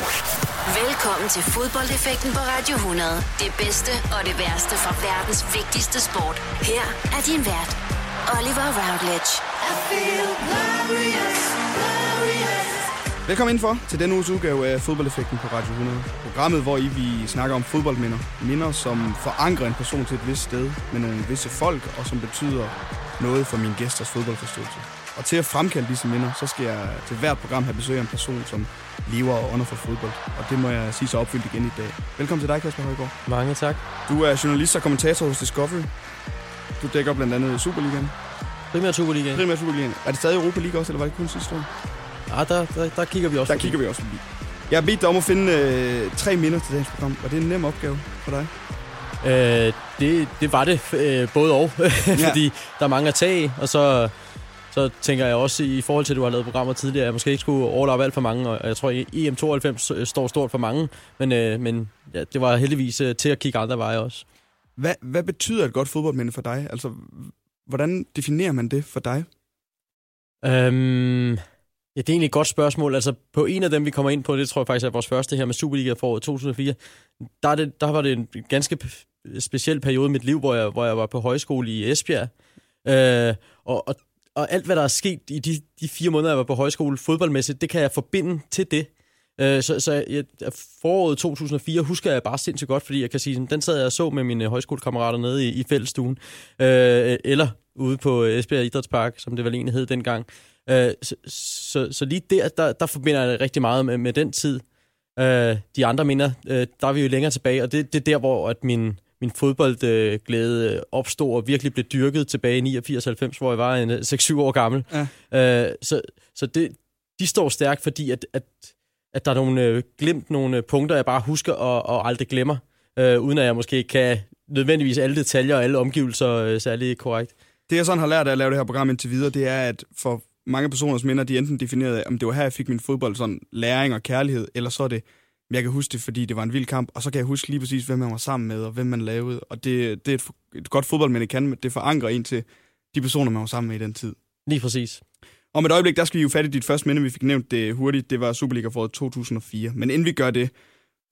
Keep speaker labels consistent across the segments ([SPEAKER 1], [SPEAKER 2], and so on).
[SPEAKER 1] Velkommen til fodboldeffekten på Radio 100. Det bedste og det værste fra verdens vigtigste sport. Her er din vært, Oliver Routledge.
[SPEAKER 2] Velkommen indenfor til denne uges udgave af Fodboldeffekten på Radio 100. Programmet, hvor I vi snakker om fodboldminder. Minder, som forankrer en person til et vist sted med nogle visse folk, og som betyder noget for mine gæsters fodboldforståelse. Og til at fremkalde disse minder, så skal jeg til hvert program have besøg af en person, som lever og under for fodbold. Og det må jeg sige så opfyldt igen i dag. Velkommen til dig, Kasper Højgaard.
[SPEAKER 3] Mange tak.
[SPEAKER 2] Du er journalist og kommentator hos Discovery. Du dækker blandt andet Superligaen.
[SPEAKER 3] Primært Superligaen.
[SPEAKER 2] Primært Superligaen. Er det stadig Europa League også, eller var det kun sidste år?
[SPEAKER 3] Ja, der, der, der kigger vi også
[SPEAKER 2] Der kigger vi også forbi. Jeg har bedt dig om at finde øh, tre minder til dagens program. Var det en nem opgave for dig?
[SPEAKER 3] Øh, det, det var det, øh, både og. Fordi der er mange at tage og så, så tænker jeg også i forhold til, at du har lavet programmer tidligere, at jeg måske ikke skulle overlappe alt for mange, og jeg tror, at EM92 står stort for mange, men, øh, men ja, det var heldigvis øh, til at kigge andre veje også.
[SPEAKER 2] Hvad, hvad betyder et godt fodboldminde for dig? Altså, hvordan definerer man det for dig?
[SPEAKER 3] Øhm, ja, det er egentlig et godt spørgsmål. Altså, på en af dem, vi kommer ind på, det tror jeg faktisk er vores første her med Superliga for 2004, der, er det, der var det en ganske speciel periode i mit liv, hvor jeg, hvor jeg var på højskole i Esbjerg. Øh, og, og, og alt, hvad der er sket i de, de fire måneder, jeg var på højskole fodboldmæssigt, det kan jeg forbinde til det. Øh, så så jeg, foråret 2004 husker jeg bare sindssygt godt, fordi jeg kan sige, den sad jeg og så med mine øh, højskolekammerater nede i, i fællestuen, øh, eller ude på øh, Esbjerg Idrætspark, som det vel egentlig hed dengang. Øh, så, så, så lige der, der, der forbinder jeg det rigtig meget med, med den tid. Øh, de andre minder, øh, der er vi jo længere tilbage, og det, det er der, hvor at min, min fodboldglæde opstod og virkelig blev dyrket tilbage i 89-90, hvor jeg var en 6-7 år gammel. Ja. Øh, så så det, de står stærkt, fordi at, at, at der er nogle øh, glemt nogle punkter, jeg bare husker og, og aldrig glemmer, øh, uden at jeg måske kan nødvendigvis alle detaljer og alle omgivelser øh, særlig korrekt.
[SPEAKER 2] Det jeg sådan har lært af at lave det her program indtil videre, det er, at for mange personers minder, de enten defineret af, om det var her, jeg fik min fodbold, sådan læring og kærlighed, eller så er det, jeg kan huske det, fordi det var en vild kamp, og så kan jeg huske lige præcis, hvem man var sammen med, og hvem man lavede. Og det, det er et, et godt fodboldminde kan, men det forankrer en til de personer, man var sammen med i den tid.
[SPEAKER 3] Lige præcis.
[SPEAKER 2] Om et øjeblik, der skal vi jo fat i dit første minde, vi fik nævnt det hurtigt. Det var Superliga for 2004. Men inden vi gør det,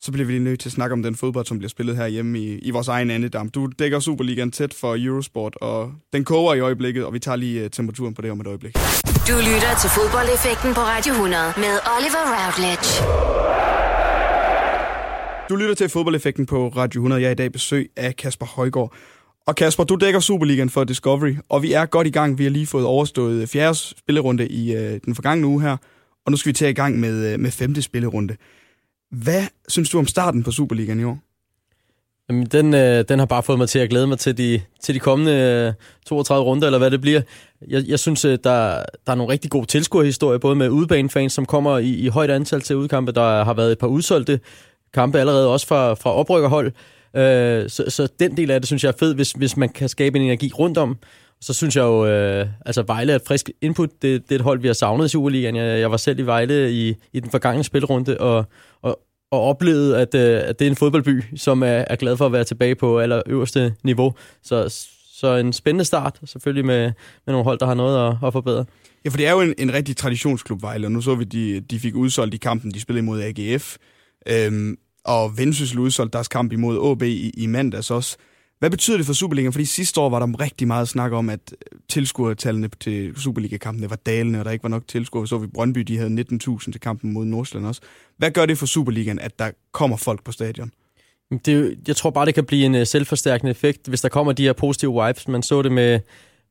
[SPEAKER 2] så bliver vi lige nødt til at snakke om den fodbold, som bliver spillet her hjemme i, i vores egen andedam. Du dækker Superligaen tæt for Eurosport, og den koger i øjeblikket, og vi tager lige uh, temperaturen på det om et øjeblik.
[SPEAKER 1] Du lytter til fodboldeffekten på Radio 100 med Oliver Routledge.
[SPEAKER 2] Du lytter til fodboldeffekten på Radio 100. Jeg er i dag besøg af Kasper Højgaard. Og Kasper, du dækker Superligaen for Discovery, og vi er godt i gang. Vi har lige fået overstået fjerde spillerunde i øh, den forgangne uge her, og nu skal vi tage i gang med, øh, med femte spillerunde. Hvad synes du om starten på Superligaen i år?
[SPEAKER 3] Jamen, den, øh, den har bare fået mig til at glæde mig til de, til de kommende øh, 32 runder, eller hvad det bliver. Jeg, jeg synes, øh, der, der er nogle rigtig gode tilskuerhistorier, både med udebanefans, som kommer i, i højt antal til udkampe. Der har været et par udsolgte kampe allerede, også fra, fra oprykkerhold. Øh, så, så den del af det, synes jeg er fed, hvis, hvis man kan skabe en energi rundt om. Så synes jeg jo, øh, altså Vejle er et frisk input. Det, det er et hold, vi har savnet i Superligaen. Jeg, jeg var selv i Vejle i, i den forgangne spilrunde, og, og, og oplevede, at, øh, at det er en fodboldby, som er, er glad for at være tilbage på allerøverste niveau. Så, så en spændende start, selvfølgelig med, med nogle hold, der har noget at, at forbedre.
[SPEAKER 2] Ja, for det er jo en, en rigtig traditionsklub, Vejle, og nu så vi, de, de fik udsolgt i kampen, de spillede imod AGF, øhm, og Vendsyssel udsolgte deres kamp imod AB i, i mandags også. Hvad betyder det for Superligaen? Fordi sidste år var der rigtig meget snak om, at øh, tilskuertallene til Superliga-kampene var dalende, og der ikke var nok tilskuere. Så vi Brøndby, de havde 19.000 til kampen mod Nordsjælland også. Hvad gør det for Superligaen, at der kommer folk på stadion?
[SPEAKER 3] Det, jeg tror bare, det kan blive en øh, selvforstærkende effekt, hvis der kommer de her positive vibes. Man så det med,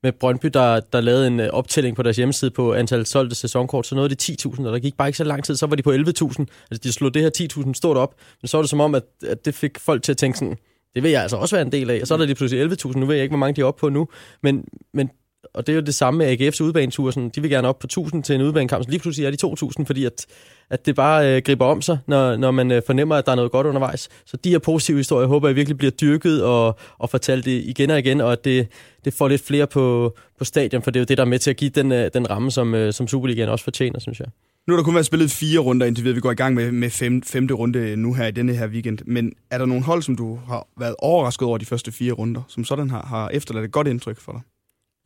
[SPEAKER 3] med Brøndby, der, der lavede en øh, optælling på deres hjemmeside på antal solgte sæsonkort, så nåede de 10.000, og der gik bare ikke så lang tid, så var de på 11.000. Altså, de slog det her 10.000 stort op, men så var det som om, at, at det fik folk til at tænke sådan, det vil jeg altså også være en del af. Og så er der lige pludselig 11.000, nu ved jeg ikke, hvor mange de er oppe på nu, men, men og det er jo det samme med AGF's udbanetur, sådan, de vil gerne op på 1000 til en udbanekamp, så lige pludselig er de 2000, fordi at, at det bare øh, griber om sig, når, når man øh, fornemmer, at der er noget godt undervejs. Så de her positive historier, håber jeg virkelig bliver dyrket og, og fortalt det igen og igen, og at det, det får lidt flere på, på stadion, for det er jo det, der er med til at give den, øh, den ramme, som, øh, som Superligaen også fortjener, synes jeg.
[SPEAKER 2] Nu har der kun været spillet fire runder indtil videre. Vi går i gang med, med fem, femte runde nu her i denne her weekend. Men er der nogle hold, som du har været overrasket over de første fire runder, som sådan har, har efterladt et godt indtryk for dig?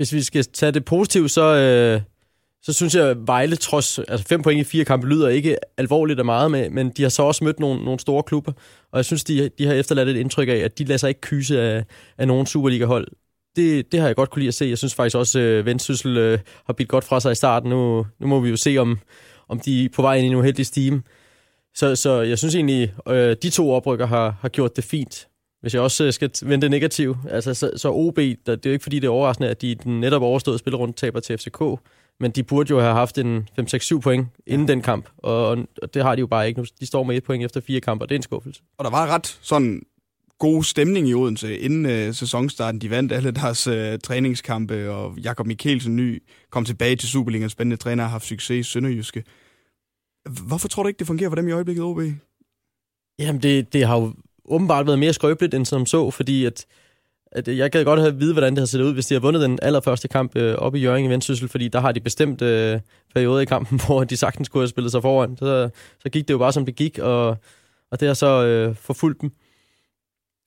[SPEAKER 3] Hvis vi skal tage det positivt, så, øh, så synes jeg, at Vejle trods altså fem point i fire kampe lyder ikke alvorligt og meget med, men de har så også mødt nogle, nogle store klubber, og jeg synes, de, de har efterladt et indtryk af, at de lader sig ikke kyse af, af nogen Superliga-hold. Det, det har jeg godt kunne lide at se. Jeg synes faktisk også, at øh, Vendsyssel øh, har bidt godt fra sig i starten. Nu, nu må vi jo se, om, om de er på vej ind i en uheldig stime. Så, så jeg synes egentlig, øh, de to oprykker har, har gjort det fint. Hvis jeg også øh, skal vente negativ, altså så, så OB, der, det er jo ikke fordi, det er overraskende, at de den netop overståede spillerunde taber til FCK, men de burde jo have haft en 5-6-7 point inden den kamp, og, og det har de jo bare ikke nu. De står med et point efter fire kampe, og det er en skuffelse.
[SPEAKER 2] Og der var ret sådan god stemning i Odense inden øh, sæsonstarten. De vandt alle deres øh, træningskampe, og Jakob Mikkelsen ny kom tilbage til Superligaen. Spændende træner har haft succes i Sønderjyske. Hvorfor tror du ikke, det fungerer for dem i øjeblikket, OB?
[SPEAKER 3] Jamen, det, det har jo åbenbart været mere skrøbeligt end som så, fordi at, at jeg gad godt have vide, hvordan det har set ud, hvis de har vundet den allerførste kamp øh, op i Jørgen i Vendsyssel, fordi der har de bestemt øh, perioder i kampen, hvor de sagtens skulle have spillet sig foran. Så, så gik det jo bare, som det gik, og, og det har så øh, forfulgt dem.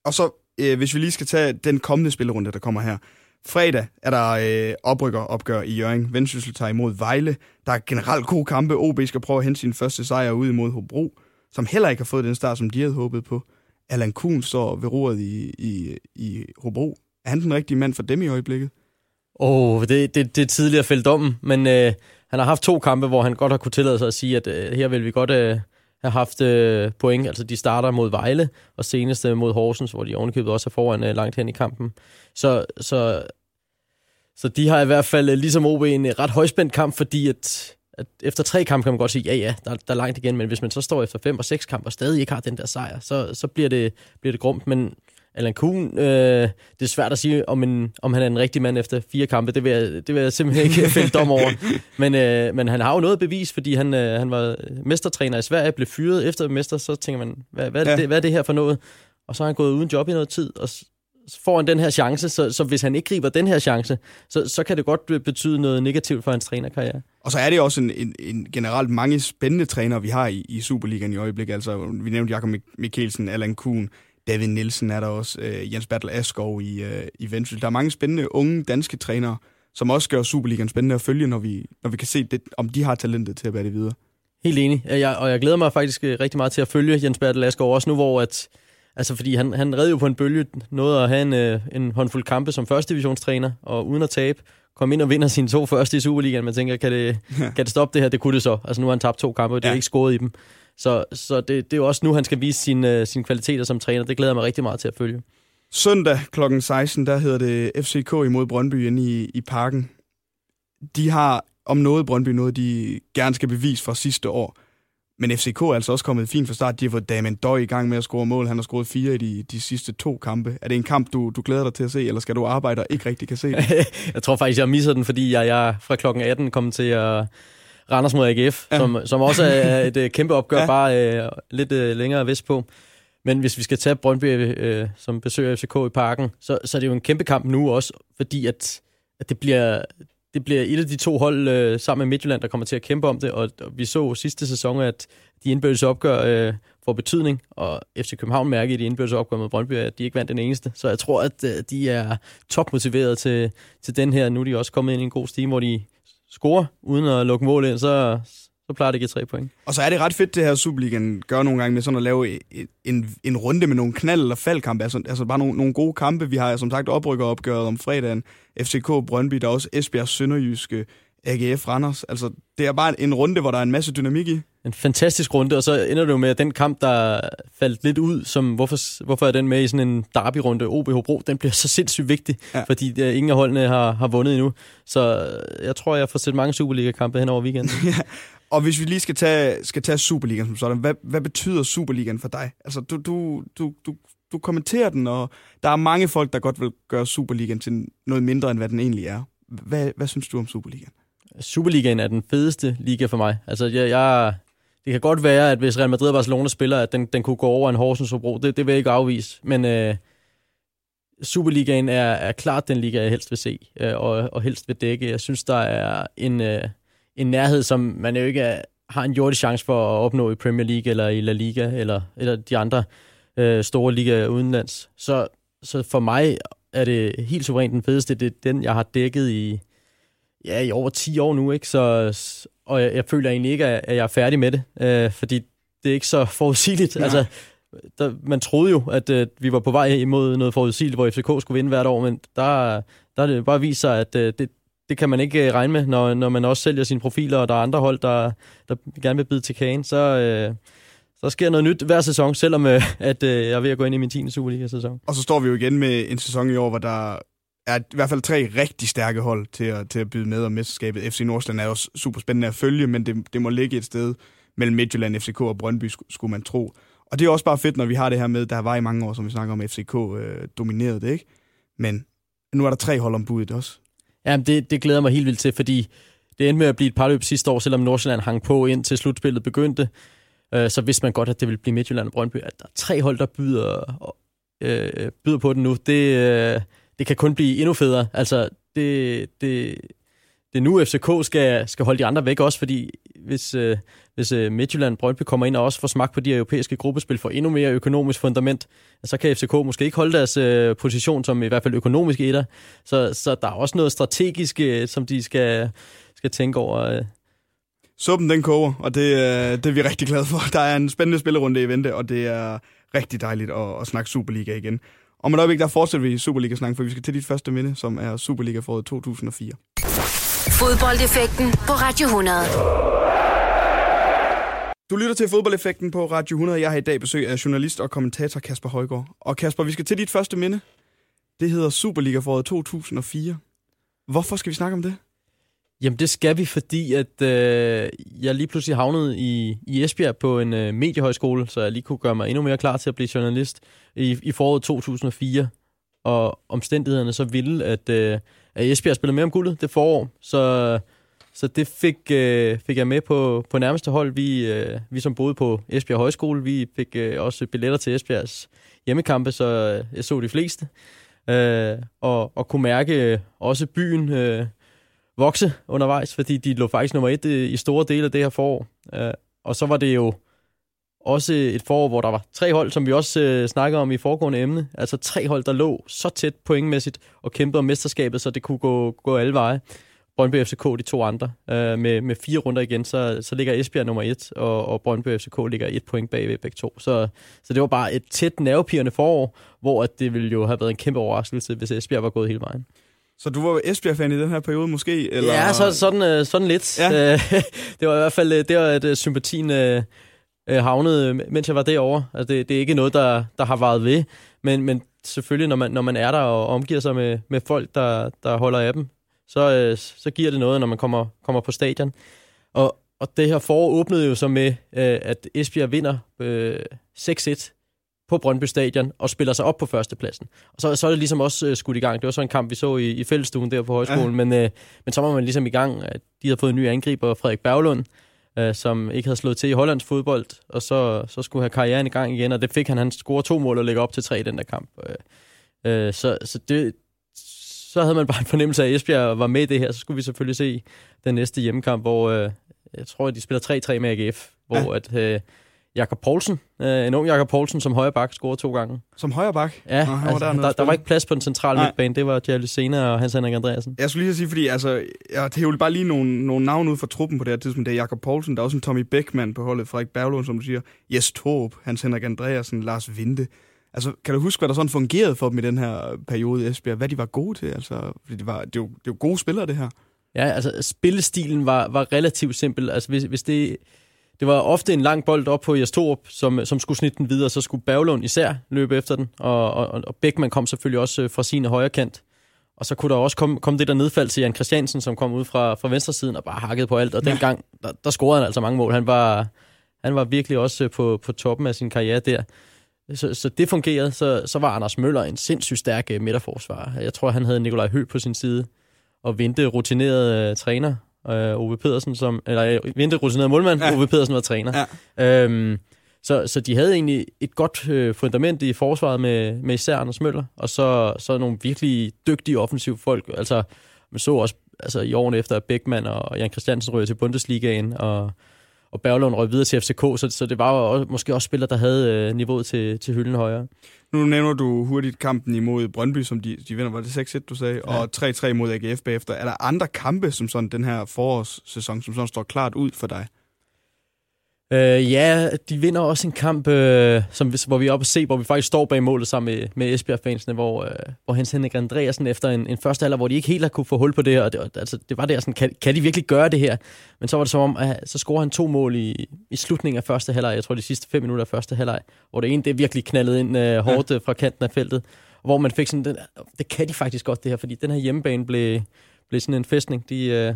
[SPEAKER 2] Og så, øh, hvis vi lige skal tage den kommende spillerunde, der kommer her. Fredag er der øh, oprykker opgør i Jørgen. Vendsyssel tager imod Vejle. Der er generelt gode kampe. OB skal prøve at hente sin første sejr ud imod Hobro, som heller ikke har fået den start, som de havde håbet på. Allan Kuhn står ved roret i, i, i Hobro. Er han den rigtige mand for dem i øjeblikket?
[SPEAKER 3] Åh, oh, det, det, det er tidligere fældt om, men øh, han har haft to kampe, hvor han godt har kunne tillade sig at sige, at øh, her vil vi godt øh, have haft øh, point. Altså, de starter mod Vejle, og senest øh, mod Horsens, hvor de ovenikøbet også er foran øh, langt hen i kampen. Så, så, så de har i hvert fald, øh, ligesom OB, en ret højspændt kamp, fordi at at efter tre kampe kan man godt sige, ja ja, der, der er langt igen, men hvis man så står efter fem og seks kampe og stadig ikke har den der sejr, så, så bliver, det, bliver det grumt. Men Alan Kuhn, øh, det er svært at sige, om, en, om han er en rigtig mand efter fire kampe. Det vil jeg, det vil jeg simpelthen ikke fælde dom over. Men, øh, men han har jo noget bevis, fordi han, øh, han var mestertræner i Sverige, blev fyret efter mester, så tænker man, hvad, hvad, er det, hvad er det her for noget? Og så har han gået uden job i noget tid, og får han den her chance, så, så hvis han ikke griber den her chance, så, så kan det godt betyde noget negativt for hans trænerkarriere.
[SPEAKER 2] Og så er det også en, en, en generelt mange spændende trænere, vi har i, i Superligaen i øjeblikket. Altså, vi nævnte Jakob Mikkelsen, Allan Kuhn, David Nielsen er der også, øh, Jens Bertel Askov i, øh, i Vendsyssel. Der er mange spændende unge danske trænere, som også gør Superligaen spændende at følge, når vi, når vi kan se, det, om de har talentet til at bære det videre.
[SPEAKER 3] Helt enig, jeg, og jeg glæder mig faktisk øh, rigtig meget til at følge Jens Bertel Askov, også nu hvor at, Altså, fordi han, han redde jo på en bølge, noget at have en, øh, en håndfuld kampe som første divisionstræner, og uden at tabe, kom ind og vinder sine to første i Superligaen. Man tænker, kan det, kan det stoppe det her? Det kunne det så. Altså, nu har han tabt to kampe, og det er ikke skåret i dem. Så, så det, det er jo også nu, han skal vise sine, øh, sine kvaliteter som træner. Det glæder jeg mig rigtig meget til at følge.
[SPEAKER 2] Søndag kl. 16, der hedder det FCK imod Brøndby inde i, i parken. De har om noget Brøndby noget, de gerne skal bevise fra sidste år. Men FCK er altså også kommet fint fra start. De har fået Damien Døj i gang med at score mål. Han har scoret fire i de, de sidste to kampe. Er det en kamp, du, du glæder dig til at se, eller skal du arbejde og ikke rigtig kan se det?
[SPEAKER 3] jeg tror faktisk, jeg misser den, fordi jeg, jeg fra klokken 18 kom til at Randers mod AGF, ja. som, som også er et øh, kæmpe opgør, ja. bare uh, lidt uh, længere vest på. Men hvis vi skal tage Brøndby uh, som besøger FCK i parken, så, så er det jo en kæmpe kamp nu også, fordi at, at det bliver det bliver et af de to hold øh, sammen med Midtjylland, der kommer til at kæmpe om det, og, og vi så sidste sæson, at de indbyrdes opgør øh, får betydning, og FC København mærker i de indbyrdes opgør med Brøndby, at de ikke vandt den eneste. Så jeg tror, at øh, de er topmotiveret til, til den her. Nu er de også kommet ind i en god stime, hvor de scorer uden at lukke mål ind, så, så plejer det at give tre point.
[SPEAKER 2] Og så er det ret fedt, det her Superligaen gør nogle gange med sådan at lave en, en, en runde med nogle knald- eller faldkampe. Altså, altså bare nogle, nogle gode kampe. Vi har som sagt oprykker opgøret om fredagen. FCK, Brøndby, der er også Esbjerg, Sønderjyske, AGF, Randers. Altså, det er bare en runde, hvor der er en masse dynamik i.
[SPEAKER 3] En fantastisk runde, og så ender det jo med, at den kamp, der faldt lidt ud, som hvorfor, hvorfor er den med i sådan en derby-runde, OB Hobro, den bliver så sindssygt vigtig, ja. fordi der, ingen af holdene har, har vundet endnu. Så jeg tror, jeg får set mange Superliga-kampe hen over weekenden. ja.
[SPEAKER 2] Og hvis vi lige skal tage, skal tage Superligaen som sådan, hvad, hvad betyder Superligaen for dig? Altså, du, du, du, du, du kommenterer den, og der er mange folk, der godt vil gøre Superligaen til noget mindre, end hvad den egentlig er. Hvad, hvad synes du om Superligaen?
[SPEAKER 3] Superligaen er den fedeste liga for mig. Altså, jeg, jeg, det kan godt være, at hvis Real Madrid og Barcelona spiller, at den, den kunne gå over en Horsens Hobro. Det, det vil jeg ikke afvise. Men øh, Superligaen er, er klart den liga, jeg helst vil se, øh, og, og helst vil dække. Jeg synes, der er en... Øh, en nærhed, som man jo ikke er, har en jordig chance for at opnå i Premier League eller i La Liga eller, eller de andre øh, store ligaer udenlands. Så, så for mig er det helt suverænt den fedeste. Det er den, jeg har dækket i, ja, i over 10 år nu, ikke? Så, og jeg, jeg føler egentlig ikke, at jeg er færdig med det, øh, fordi det er ikke så forudsigeligt. Nej. Altså, der, man troede jo, at øh, vi var på vej imod noget forudsigeligt, hvor FCK skulle vinde hvert år, men der, der er det bare vist sig, at øh, det, det kan man ikke øh, regne med, når, når man også sælger sine profiler, og der er andre hold, der, der gerne vil bide til kagen. Så, øh, så sker noget nyt hver sæson, selvom øh, at, øh, jeg er ved at gå ind i min 10. Superliga-sæson.
[SPEAKER 2] Og så står vi jo igen med en sæson i år, hvor der er i hvert fald tre rigtig stærke hold til at, til at byde med om mesterskabet. FC Nordsjælland er også super spændende at følge, men det, det må ligge et sted mellem Midtjylland, FCK og Brøndby, skulle man tro. Og det er også bare fedt, når vi har det her med, der var i mange år, som vi snakker om, FCK øh, dominerede det, ikke? Men nu er der tre hold om budet også.
[SPEAKER 3] Ja, det, det glæder mig helt vildt til, fordi det endte med at blive et par løb sidste år, selvom Nordsjælland hang på ind til slutspillet begyndte. Øh, så vidste man godt, at det ville blive Midtjylland og Brøndby. At der er tre hold, der byder, øh, øh byder på den nu, det, øh, det kan kun blive endnu federe. Altså, det, det, det er nu, FCK skal, skal holde de andre væk også, fordi hvis, øh, hvis øh, Midtjylland Brøndby kommer ind og også får smagt på de europæiske gruppespil for endnu mere økonomisk fundament, så kan FCK måske ikke holde deres øh, position som i hvert fald økonomisk etter. Så, så der er også noget strategisk, øh, som de skal, skal tænke over. Øh.
[SPEAKER 2] Suppen den koger, og det, øh, det er vi rigtig glade for. Der er en spændende spillerunde i vente, og det er rigtig dejligt at, at snakke Superliga igen. Om et øjeblik, der fortsætter vi Superliga-snak, for vi skal til dit første minde, som er Superliga for 2004.
[SPEAKER 1] Fodboldeffekten på Radio 100.
[SPEAKER 2] Du lytter til fodboldeffekten på Radio 100. Jeg har i dag besøg af journalist og kommentator Kasper Højgaard. Og Kasper, vi skal til dit første minde. Det hedder Superliga foråret 2004. Hvorfor skal vi snakke om det?
[SPEAKER 3] Jamen det skal vi, fordi at øh, jeg lige pludselig havnede i, i Esbjerg på en øh, mediehøjskole, så jeg lige kunne gøre mig endnu mere klar til at blive journalist i, i foråret 2004. Og omstændighederne så ville, at, øh, at Esbjerg spillede med om guldet det forår, så, så det fik, øh, fik jeg med på, på nærmeste hold. Vi, øh, vi som boede på Esbjerg Højskole, vi fik øh, også billetter til Esbjergs hjemmekampe, så øh, jeg så de fleste. Øh, og, og kunne mærke øh, også byen... Øh, vokse undervejs, fordi de lå faktisk nummer et øh, i store dele af det her forår. Øh, og så var det jo også et forår, hvor der var tre hold, som vi også øh, snakker om i foregående emne. Altså tre hold, der lå så tæt pointmæssigt og kæmpede om mesterskabet, så det kunne gå, gå alle veje. Brøndby FCK, de to andre. Øh, med, med fire runder igen, så, så ligger Esbjerg nummer et, og, og Brøndby FCK ligger et point bagved begge to. Så, så det var bare et tæt nervepirrende forår, hvor at det ville jo have været en kæmpe overraskelse, hvis Esbjerg var gået hele vejen.
[SPEAKER 2] Så du var Esbjerg-fan i den her periode måske? Eller?
[SPEAKER 3] Ja, så, sådan, øh, sådan lidt. Ja. Øh, det var i hvert fald øh, det var, at sympatien havnede, mens jeg var derovre. Altså, det, det er ikke noget, der, der har varet ved. Men, men selvfølgelig, når man, når man er der og omgiver sig med, med folk, der, der holder af dem, så, så giver det noget, når man kommer, kommer på stadion. Og, og det her forår åbnede jo så med, at Esbjerg vinder øh, 6-1 på Brøndby Stadion og spiller sig op på førstepladsen. Og så, så er det ligesom også skudt i gang. Det var så en kamp, vi så i, i fællestuen der på højskolen, ja. men, men så var man ligesom i gang. At de havde fået en ny angriber, Frederik Berglund, som ikke havde slået til i Hollands fodbold, og så, så skulle have karrieren i gang igen, og det fik han. Han score to mål og lægge op til tre i den der kamp. Uh, så, så det, så havde man bare en fornemmelse af, at Esbjerg var med i det her. Så skulle vi selvfølgelig se den næste hjemmekamp, hvor uh, jeg tror, at de spiller 3-3 med AGF, hvor ja. at... Uh, Jakob Poulsen, øh, en ung Jakob Poulsen, som højre bak scorede to gange.
[SPEAKER 2] Som højre bak?
[SPEAKER 3] Ja, Nå, altså, der, der, var ikke plads på den centrale Nej. midtbane. Det var Jerry Sena og Hans Henrik Andreasen.
[SPEAKER 2] Jeg skulle lige sige, fordi altså, er jo bare lige nogle, nogle navne ud fra truppen på det her tidspunkt. Det er Jakob Poulsen, der er også en Tommy Beckmann på holdet, Frederik Berglund, som du siger, Jes Torp, Hans Henrik Andreasen, Lars Vinde. Altså, kan du huske, hvad der sådan fungerede for dem i den her periode i Esbjerg? Hvad de var gode til? Altså, det, var, det, er jo, det er jo gode spillere, det her.
[SPEAKER 3] Ja, altså, spillestilen var, var relativt simpel. Altså, hvis, hvis det det var ofte en lang bold op på Jastorup, som, som skulle snitte den videre, så skulle Berglund især løbe efter den, og, og, og Bækman kom selvfølgelig også øh, fra sin højre kant. Og så kunne der også komme, komme det der nedfald til Jan Christiansen, som kom ud fra, fra venstre siden og bare hakkede på alt. Og ja. dengang, der, der scorede han altså mange mål. Han var, han var virkelig også øh, på, på toppen af sin karriere der. Så, så det fungerede. Så, så var Anders Møller en sindssygt stærk øh, midterforsvar. Jeg tror, han havde Nikolaj Hø på sin side og vente rutineret uh, træner øh, Ove Pedersen, som, eller øh, vente rutineret målmand, ja. Ove Pedersen var træner. Ja. Øhm, så, så de havde egentlig et godt øh, fundament i forsvaret med, med især Anders Møller, og så, så nogle virkelig dygtige offensive folk. Altså, man så også altså, i årene efter, at Beckmann og Jan Christiansen røg til Bundesligaen, og, og Berglund røg videre til FCK, så, så det var jo også, måske også spillere, der havde øh, niveauet til, til hylden højere.
[SPEAKER 2] Nu nævner du hurtigt kampen imod Brøndby, som de, de vinder, var det 6-1, du sagde, ja. og 3-3 mod AGF bagefter. Er der andre kampe, som sådan den her forårssæson, som sådan står klart ud for dig?
[SPEAKER 3] Øh, ja, de vinder også en kamp, øh, som, hvor vi er oppe og se, hvor vi faktisk står bag målet sammen med, med Esbjerg-fansene, hvor, øh, hvor Hans Henrik Andreasen efter en, en første alder, hvor de ikke helt har kunne få hul på det, og det, altså, det var der sådan, kan, kan de virkelig gøre det her? Men så var det som om, at så scorer han to mål i, i slutningen af første halvleg, jeg tror de sidste fem minutter af første halvleg, hvor det ene det virkelig knaldede ind øh, hårdt ja. fra kanten af feltet, hvor man fik sådan, den, det kan de faktisk godt det her, fordi den her hjemmebane blev, blev sådan en festning. De, øh,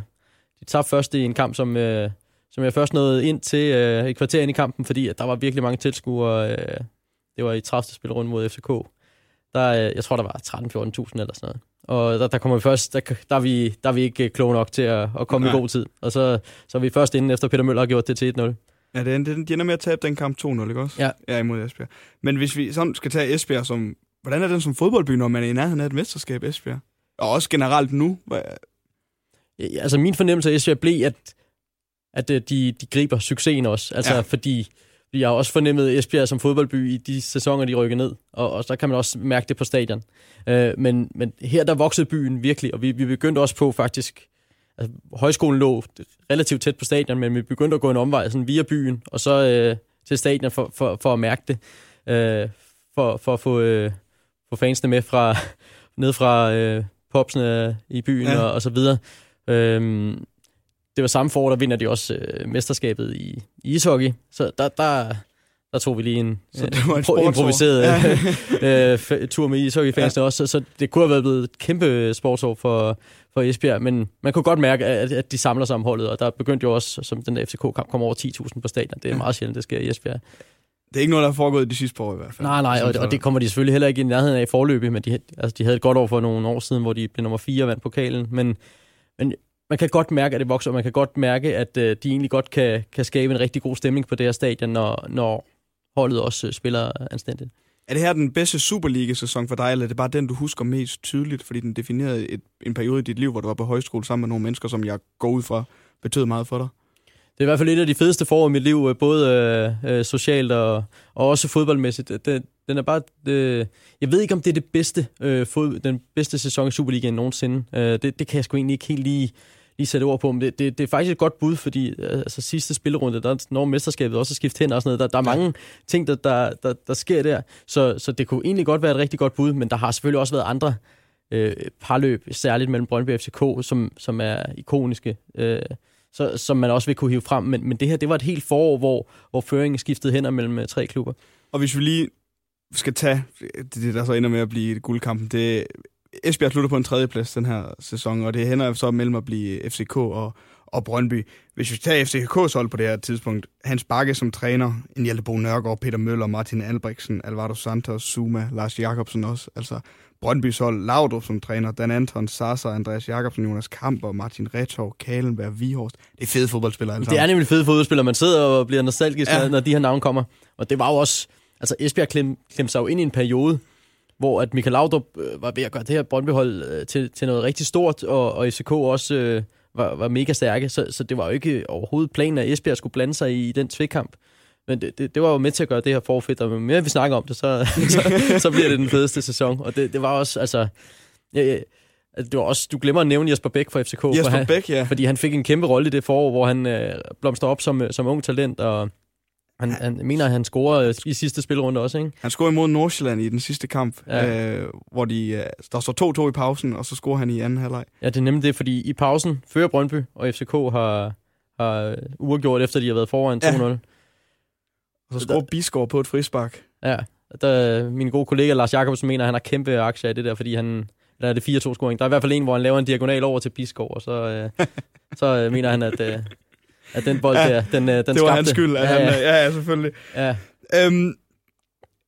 [SPEAKER 3] de tabte først i en kamp, som... Øh, som jeg først nåede ind til øh, et kvarter ind i kampen, fordi at der var virkelig mange tilskuere. Øh, det var i 30. spilrunde mod FCK. Der, øh, jeg tror, der var 13-14.000 eller sådan noget. Og der, der kommer vi først, der, der, er vi, der er vi ikke kloge nok til at, at komme ja. i god tid. Og så, så er vi først inden efter Peter Møller har gjort det til 1-0.
[SPEAKER 2] Ja, det, det, de ender med at tabe den kamp 2-0, ikke også?
[SPEAKER 3] Ja.
[SPEAKER 2] Ja, imod Esbjerg. Men hvis vi sådan skal tage Esbjerg som... Hvordan er den som fodboldby, når man er i nærheden af et mesterskab, Esbjerg? Og også generelt nu? Hvad...
[SPEAKER 3] Ja, altså min fornemmelse af Esbjerg blev, at at øh, de, de griber succesen også. Altså, ja. fordi vi har også fornemmet Esbjerg som fodboldby i de sæsoner, de rykker ned, og, og så kan man også mærke det på stadion. Øh, men, men her der voksede byen virkelig, og vi, vi begyndte også på faktisk, altså, højskolen lå relativt tæt på stadion, men vi begyndte at gå en omvej sådan via byen, og så øh, til stadion for, for, for at mærke det, øh, for, for at få, øh, få fansene med fra ned fra øh, popsene i byen ja. og, og så videre. Øh, det var samme forår, der vinder de også øh, mesterskabet i, i ishockey. Så der, der, der tog vi lige en, så det var en improviseret ja. øh, tur med ishockeyfansene ja. også. Så, så det kunne have været blevet et kæmpe sportsår for, for Esbjerg, men man kunne godt mærke, at, at de samler sig om holdet, og der begyndte jo også, som den der FCK-kamp, kom over 10.000 på stadion. Det er meget sjældent, det sker i Esbjerg.
[SPEAKER 2] Det er ikke noget, der er foregået de sidste par år i hvert fald.
[SPEAKER 3] Nej, nej, og, og det kommer de selvfølgelig heller ikke i nærheden af i forløbet, men de, altså, de havde et godt år for nogle år siden, hvor de blev nummer 4 vandt pokalen, men, men man kan godt mærke, at det vokser, og man kan godt mærke, at øh, de egentlig godt kan, kan skabe en rigtig god stemning på det her stadion, når, når holdet også øh, spiller anstændigt.
[SPEAKER 2] Er det her den bedste Superliga-sæson for dig, eller er det bare den, du husker mest tydeligt, fordi den definerede et, en periode i dit liv, hvor du var på højskole sammen med nogle mennesker, som jeg går ud fra, betød meget for dig?
[SPEAKER 3] Det er i hvert fald et af de fedeste forår i mit liv, øh, både øh, øh, socialt og, og også fodboldmæssigt. Det, den er bare... Øh, jeg ved ikke, om det er det bedste, øh, fod, den bedste sæson i Superligaen nogensinde. Øh, det, det kan jeg sgu egentlig ikke helt lige lige sætte ord på, men det, det, det er faktisk et godt bud, fordi altså, sidste spillerunde, der når mesterskabet også skiftet hen og sådan noget, der, der er mange ting, der, der, der, der sker der, så, så det kunne egentlig godt være et rigtig godt bud, men der har selvfølgelig også været andre øh, parløb, særligt mellem Brøndby og FCK, som, som er ikoniske, øh, så, som man også vil kunne hive frem, men, men det her, det var et helt forår, hvor, hvor føringen skiftede hen mellem øh, tre klubber.
[SPEAKER 2] Og hvis vi lige skal tage det, der så ender med at blive guldkampen, det Esbjerg slutter på en tredjeplads den her sæson, og det hænder så mellem at blive FCK og, og Brøndby. Hvis vi tager FCK's hold på det her tidspunkt, Hans Bakke som træner, en Hjalte Bo Nørgaard, Peter Møller, Martin Albrechtsen, Alvaro Santos, Zuma, Lars Jakobsen også, altså Brøndbys hold, Laudrup som træner, Dan Anton, Sasa, Andreas Jakobsen, Jonas Kamper, Martin Retov, Kalenberg, Vihorst. Det er fede fodboldspillere alle
[SPEAKER 3] Det er nemlig fede fodboldspillere. Man sidder og bliver nostalgisk, ja. når de her navne kommer. Og det var jo også... Altså Esbjerg klemte sig jo ind i en periode, hvor at Michael Laudrup øh, var ved at gøre det her Brøndby-hold øh, til, til noget rigtig stort, og, og FCK også øh, var, var mega stærke, så, så det var jo ikke overhovedet planen, at Esbjerg skulle blande sig i, i den tvikkamp. Men det, det, det var jo med til at gøre det her forfedt, og mere vi snakker om det, så, så, så bliver det den fedeste sæson. Og det, det var også, altså... Ja, ja, det var også, du glemmer at nævne Jesper Bæk fra FCK.
[SPEAKER 2] Jesper
[SPEAKER 3] han,
[SPEAKER 2] Bæk, ja.
[SPEAKER 3] Fordi han fik en kæmpe rolle i det forår, hvor han øh, blomster op som, som ung talent, og han, han mener, at han scorer øh, i sidste spilrunde også, ikke?
[SPEAKER 2] Han scorer imod Nordsjælland i den sidste kamp, ja. øh, hvor de, øh, der står 2-2 i pausen, og så scorer han i anden halvleg.
[SPEAKER 3] Ja, det er nemlig det, fordi i pausen fører Brøndby, og FCK har, har uafgjort, efter de har været foran 2-0. Ja.
[SPEAKER 2] Og så scorer Bisgaard på et frispark.
[SPEAKER 3] Ja, der, min gode kollega Lars Jakobsen mener, at han har kæmpe aktier i det der, fordi han, der er det 4-2-scoring. Der er i hvert fald en, hvor han laver en diagonal over til Bisgaard, og så, øh, så øh, mener han, at, øh, at den bold ja, der, den, øh, den
[SPEAKER 2] Det var
[SPEAKER 3] skabte.
[SPEAKER 2] hans skyld, at ja, han, ja, ja, selvfølgelig.
[SPEAKER 3] Ja.
[SPEAKER 2] Øhm,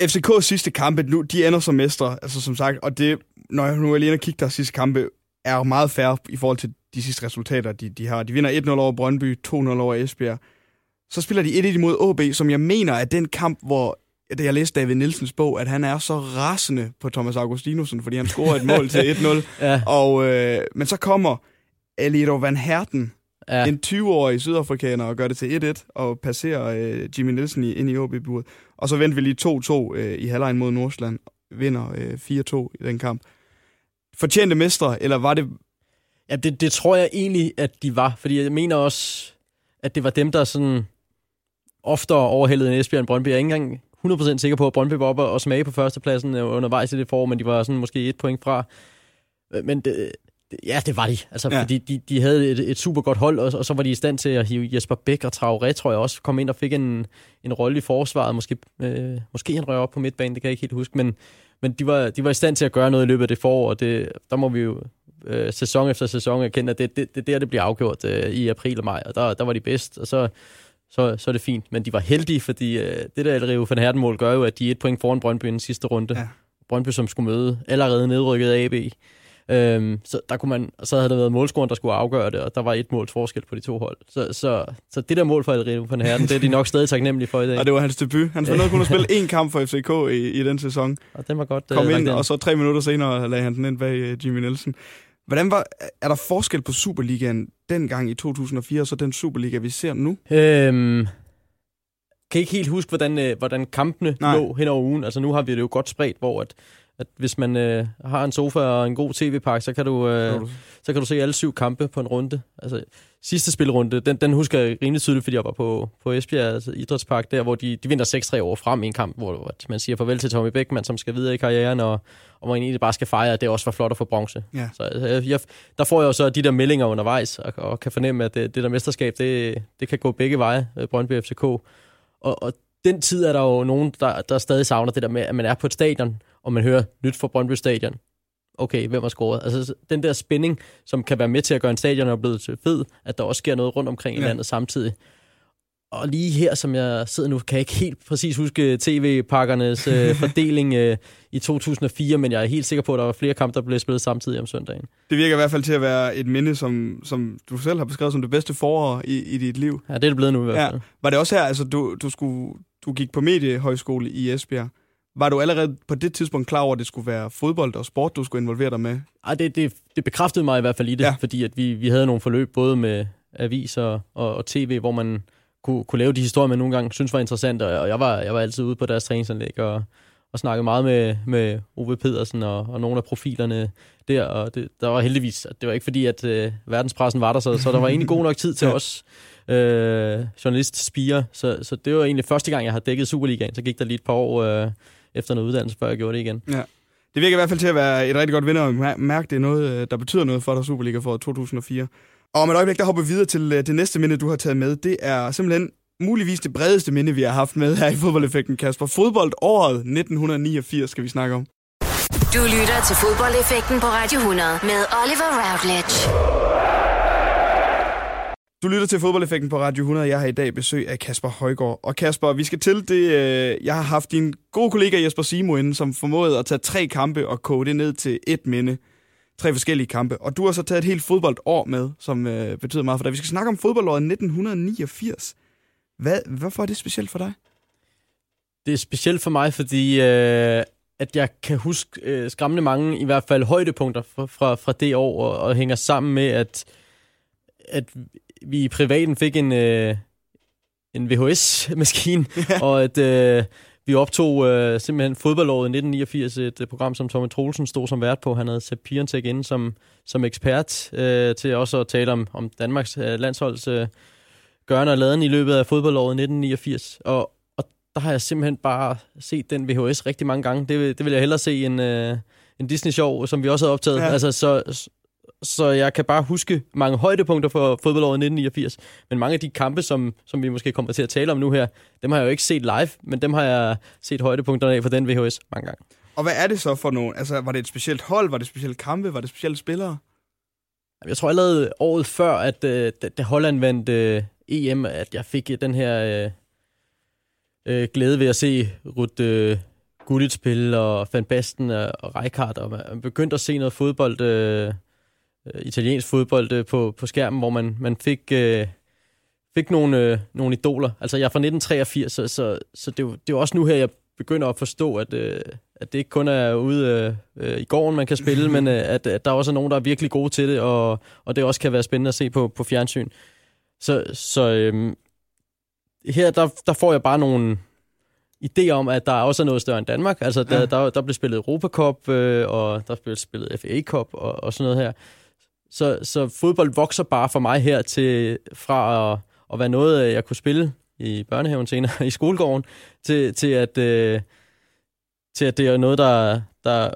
[SPEAKER 2] FCK's sidste kampe, nu, de ender som mestre, altså som sagt, og det, når jeg nu er lige kigger deres sidste kampe, er jo meget færre i forhold til de sidste resultater, de, de har. De vinder 1-0 over Brøndby, 2-0 over Esbjerg. Så spiller de 1-1 imod OB, som jeg mener er den kamp, hvor da jeg læste David Nielsens bog, at han er så rasende på Thomas Augustinusen, fordi han scorer et mål til 1-0.
[SPEAKER 3] Ja.
[SPEAKER 2] Og, øh, men så kommer Eliro Van Herten,
[SPEAKER 3] Ja.
[SPEAKER 2] en 20-årig sydafrikaner og gør det til 1-1 og passerer øh, Jimmy Nielsen i, ind i OB-buret. Og så vendte vi lige 2-2 øh, i halvlejen mod Nordsjælland. vinder øh, 4-2 i den kamp. Fortjente mestre, eller var det...
[SPEAKER 3] Ja, det, det tror jeg egentlig, at de var. Fordi jeg mener også, at det var dem, der sådan oftere overhældede en Esbjerg end Brøndby. Jeg er ikke engang 100% sikker på, at Brøndby var oppe og smage på førstepladsen øh, undervejs i det forår, men de var sådan måske et point fra. Øh, men det, Ja, det var de. Altså, ja. fordi de, de havde et, et super godt hold, og, og så var de i stand til at hive Jesper Bæk og Traoré, tror jeg også, kom ind og fik en, en rolle i forsvaret. Måske, øh, måske han røg op på midtbanen, det kan jeg ikke helt huske, men, men de, var, de var i stand til at gøre noget i løbet af det forår, og det, der må vi jo øh, sæson efter sæson erkende, at det, det, det der, det bliver afgjort øh, i april og maj, og der, der var de bedst, og så, så, så er det fint. Men de var heldige, fordi øh, det der Rio van Herden-mål gør jo, at de er et point foran Brøndby i den sidste runde. Ja. Brøndby, som skulle møde allerede nedrykket AB. Øhm, så, der kunne man, så havde der været målscoren, der skulle afgøre det, og der var et måls forskel på de to hold. Så, så, så det der mål for Elrino på den her, det er de nok stadig taknemmelige for i dag.
[SPEAKER 2] Og det var hans debut. Han skulle kun at spille én kamp for FCK i, i den sæson.
[SPEAKER 3] Og den var godt.
[SPEAKER 2] Kom uh, ind, og så tre minutter senere lagde han den ind bag uh, Jimmy Nielsen. Hvordan var, er der forskel på Superligaen dengang i 2004, og så den Superliga, vi ser nu?
[SPEAKER 3] Øhm, kan ikke helt huske, hvordan, øh, hvordan kampene Nej. lå hen over ugen. Altså nu har vi det jo godt spredt, hvor at at hvis man øh, har en sofa og en god tv-pakke, så kan du, øh, så kan du se alle syv kampe på en runde. Altså, sidste spilrunde, den, den husker jeg rimelig tydeligt, fordi jeg var på, på Esbjerg altså Idrætspark, der hvor de, de vinder 6-3 år frem i en kamp, hvor man siger farvel til Tommy Beckmann, som skal videre i karrieren, og, og man egentlig bare skal fejre, at det også var flot at få bronze. Ja. Så altså, jeg, jeg, der får jeg jo så de der meldinger undervejs, og, og kan fornemme, at det, det der mesterskab, det, det kan gå begge veje, øh, Brøndby FCK. Og, og den tid er der jo nogen, der, der stadig savner det der med, at man er på et stadion, og man hører nyt fra Brøndby Stadion. Okay, hvem har scoret? Altså den der spænding, som kan være med til at gøre en stadion er blevet til fed, at der også sker noget rundt omkring ja. i landet samtidig. Og lige her, som jeg sidder nu, kan jeg ikke helt præcis huske tv-pakkernes øh, fordeling øh, i 2004, men jeg er helt sikker på, at der var flere kampe, der blev spillet samtidig om søndagen.
[SPEAKER 2] Det virker i hvert fald til at være et minde, som, som du selv har beskrevet som det bedste forår i, i dit liv.
[SPEAKER 3] Ja, det er det blevet nu i hvert fald. Ja.
[SPEAKER 2] Var det også her, altså du, du, skulle, du gik på mediehøjskole i Esbjerg? Var du allerede på det tidspunkt klar over, at det skulle være fodbold og sport, du skulle involvere dig med?
[SPEAKER 3] Ej, det, det, det bekræftede mig i hvert fald i det, ja. fordi at vi, vi havde nogle forløb både med aviser og, og tv, hvor man kunne, kunne lave de historier, man nogle gange synes var interessante, og jeg var, jeg var altid ude på deres træningsanlæg og, og snakkede meget med, med Ove Pedersen og, og nogle af profilerne der, og det, der var heldigvis, det var ikke fordi, at øh, verdenspressen var der, så, så der var egentlig god nok tid til ja. os øh, journalist spire, så, så det var egentlig første gang, jeg har dækket Superligaen, så gik der lige et par år øh, efter noget uddannelse, før jeg gjorde det igen.
[SPEAKER 2] Ja. Det virker i hvert fald til at være et rigtig godt vinder, og mærke, det er noget, øh, der betyder noget for dig Superliga for 2004. Og om et øjeblik, der hopper vi videre til øh, det næste minde, du har taget med. Det er simpelthen muligvis det bredeste minde, vi har haft med her i fodboldeffekten, Kasper. Fodboldåret 1989 skal vi snakke om.
[SPEAKER 1] Du lytter til fodboldeffekten på Radio 100 med Oliver Routledge.
[SPEAKER 2] Du lytter til fodboldeffekten på Radio 100. Jeg har i dag besøg af Kasper Højgaard. Og Kasper, vi skal til det. Øh, jeg har haft din gode kollega Jesper Simo inden, som formåede at tage tre kampe og koge det ned til et minde. Tre forskellige kampe. Og du har så taget et helt fodboldår med, som øh, betyder meget for dig. Vi skal snakke om fodboldåret 1989. Hvad, hvorfor er det specielt for dig?
[SPEAKER 3] Det er specielt for mig, fordi øh, at jeg kan huske øh, skræmmende mange, i hvert fald højdepunkter fra, fra, fra det år, og, og hænger sammen med, at at vi i privaten fik en, øh, en VHS-maskine, ja. og at øh, vi optog øh, simpelthen fodboldåret i 1989, et, et program, som Tommy Troelsen stod som vært på. Han havde sat Piontek ind som, som ekspert øh, til også at tale om, om Danmarks øh, landsholds øh, gørne og laden i løbet af fodboldåret 1989. Og, og der har jeg simpelthen bare set den VHS rigtig mange gange. Det, det vil jeg hellere se en, øh, en Disney-show, som vi også havde optaget. Ja. Altså, så, så jeg kan bare huske mange højdepunkter for fodboldåret 1989. Men mange af de kampe, som, som vi måske kommer til at tale om nu her, dem har jeg jo ikke set live, men dem har jeg set højdepunkterne af for den VHS mange gange.
[SPEAKER 2] Og hvad er det så for nogle? Altså, var det et specielt hold? Var det specielle kampe? Var det specielle spillere?
[SPEAKER 3] Jeg tror allerede året før, at øh, da Holland vandt øh, EM, at jeg fik den her øh, øh, glæde ved at se Ruth øh, Gullit spille, og Van Basten og, og Rijkaard, og man begyndte at se noget fodbold... Øh, øh, italiensk fodbold øh, på, på skærmen, hvor man, man fik, øh, fik nogle, øh, nogle idoler. Altså jeg er fra 1983, så, så, så det, er jo, det er jo også nu her, jeg begynder at forstå, at, øh, at det ikke kun er ude øh, i gården, man kan spille, men øh, at, at der også er nogen, der er virkelig gode til det, og, og det også kan være spændende at se på, på fjernsyn. Så, så øh, her, der, der får jeg bare nogle, idé om, at der også er noget større end Danmark. Altså, der,
[SPEAKER 2] Ja.
[SPEAKER 3] der, der blev spillet Europacup, øh, og der blev spillet FA Cup og, og sådan noget her. Så, så fodbold vokser bare for mig her til fra at, at være noget, øh, jeg kunne spille i børnehaven senere, i skolegården, til, til, at, øh, til at det er noget, der, der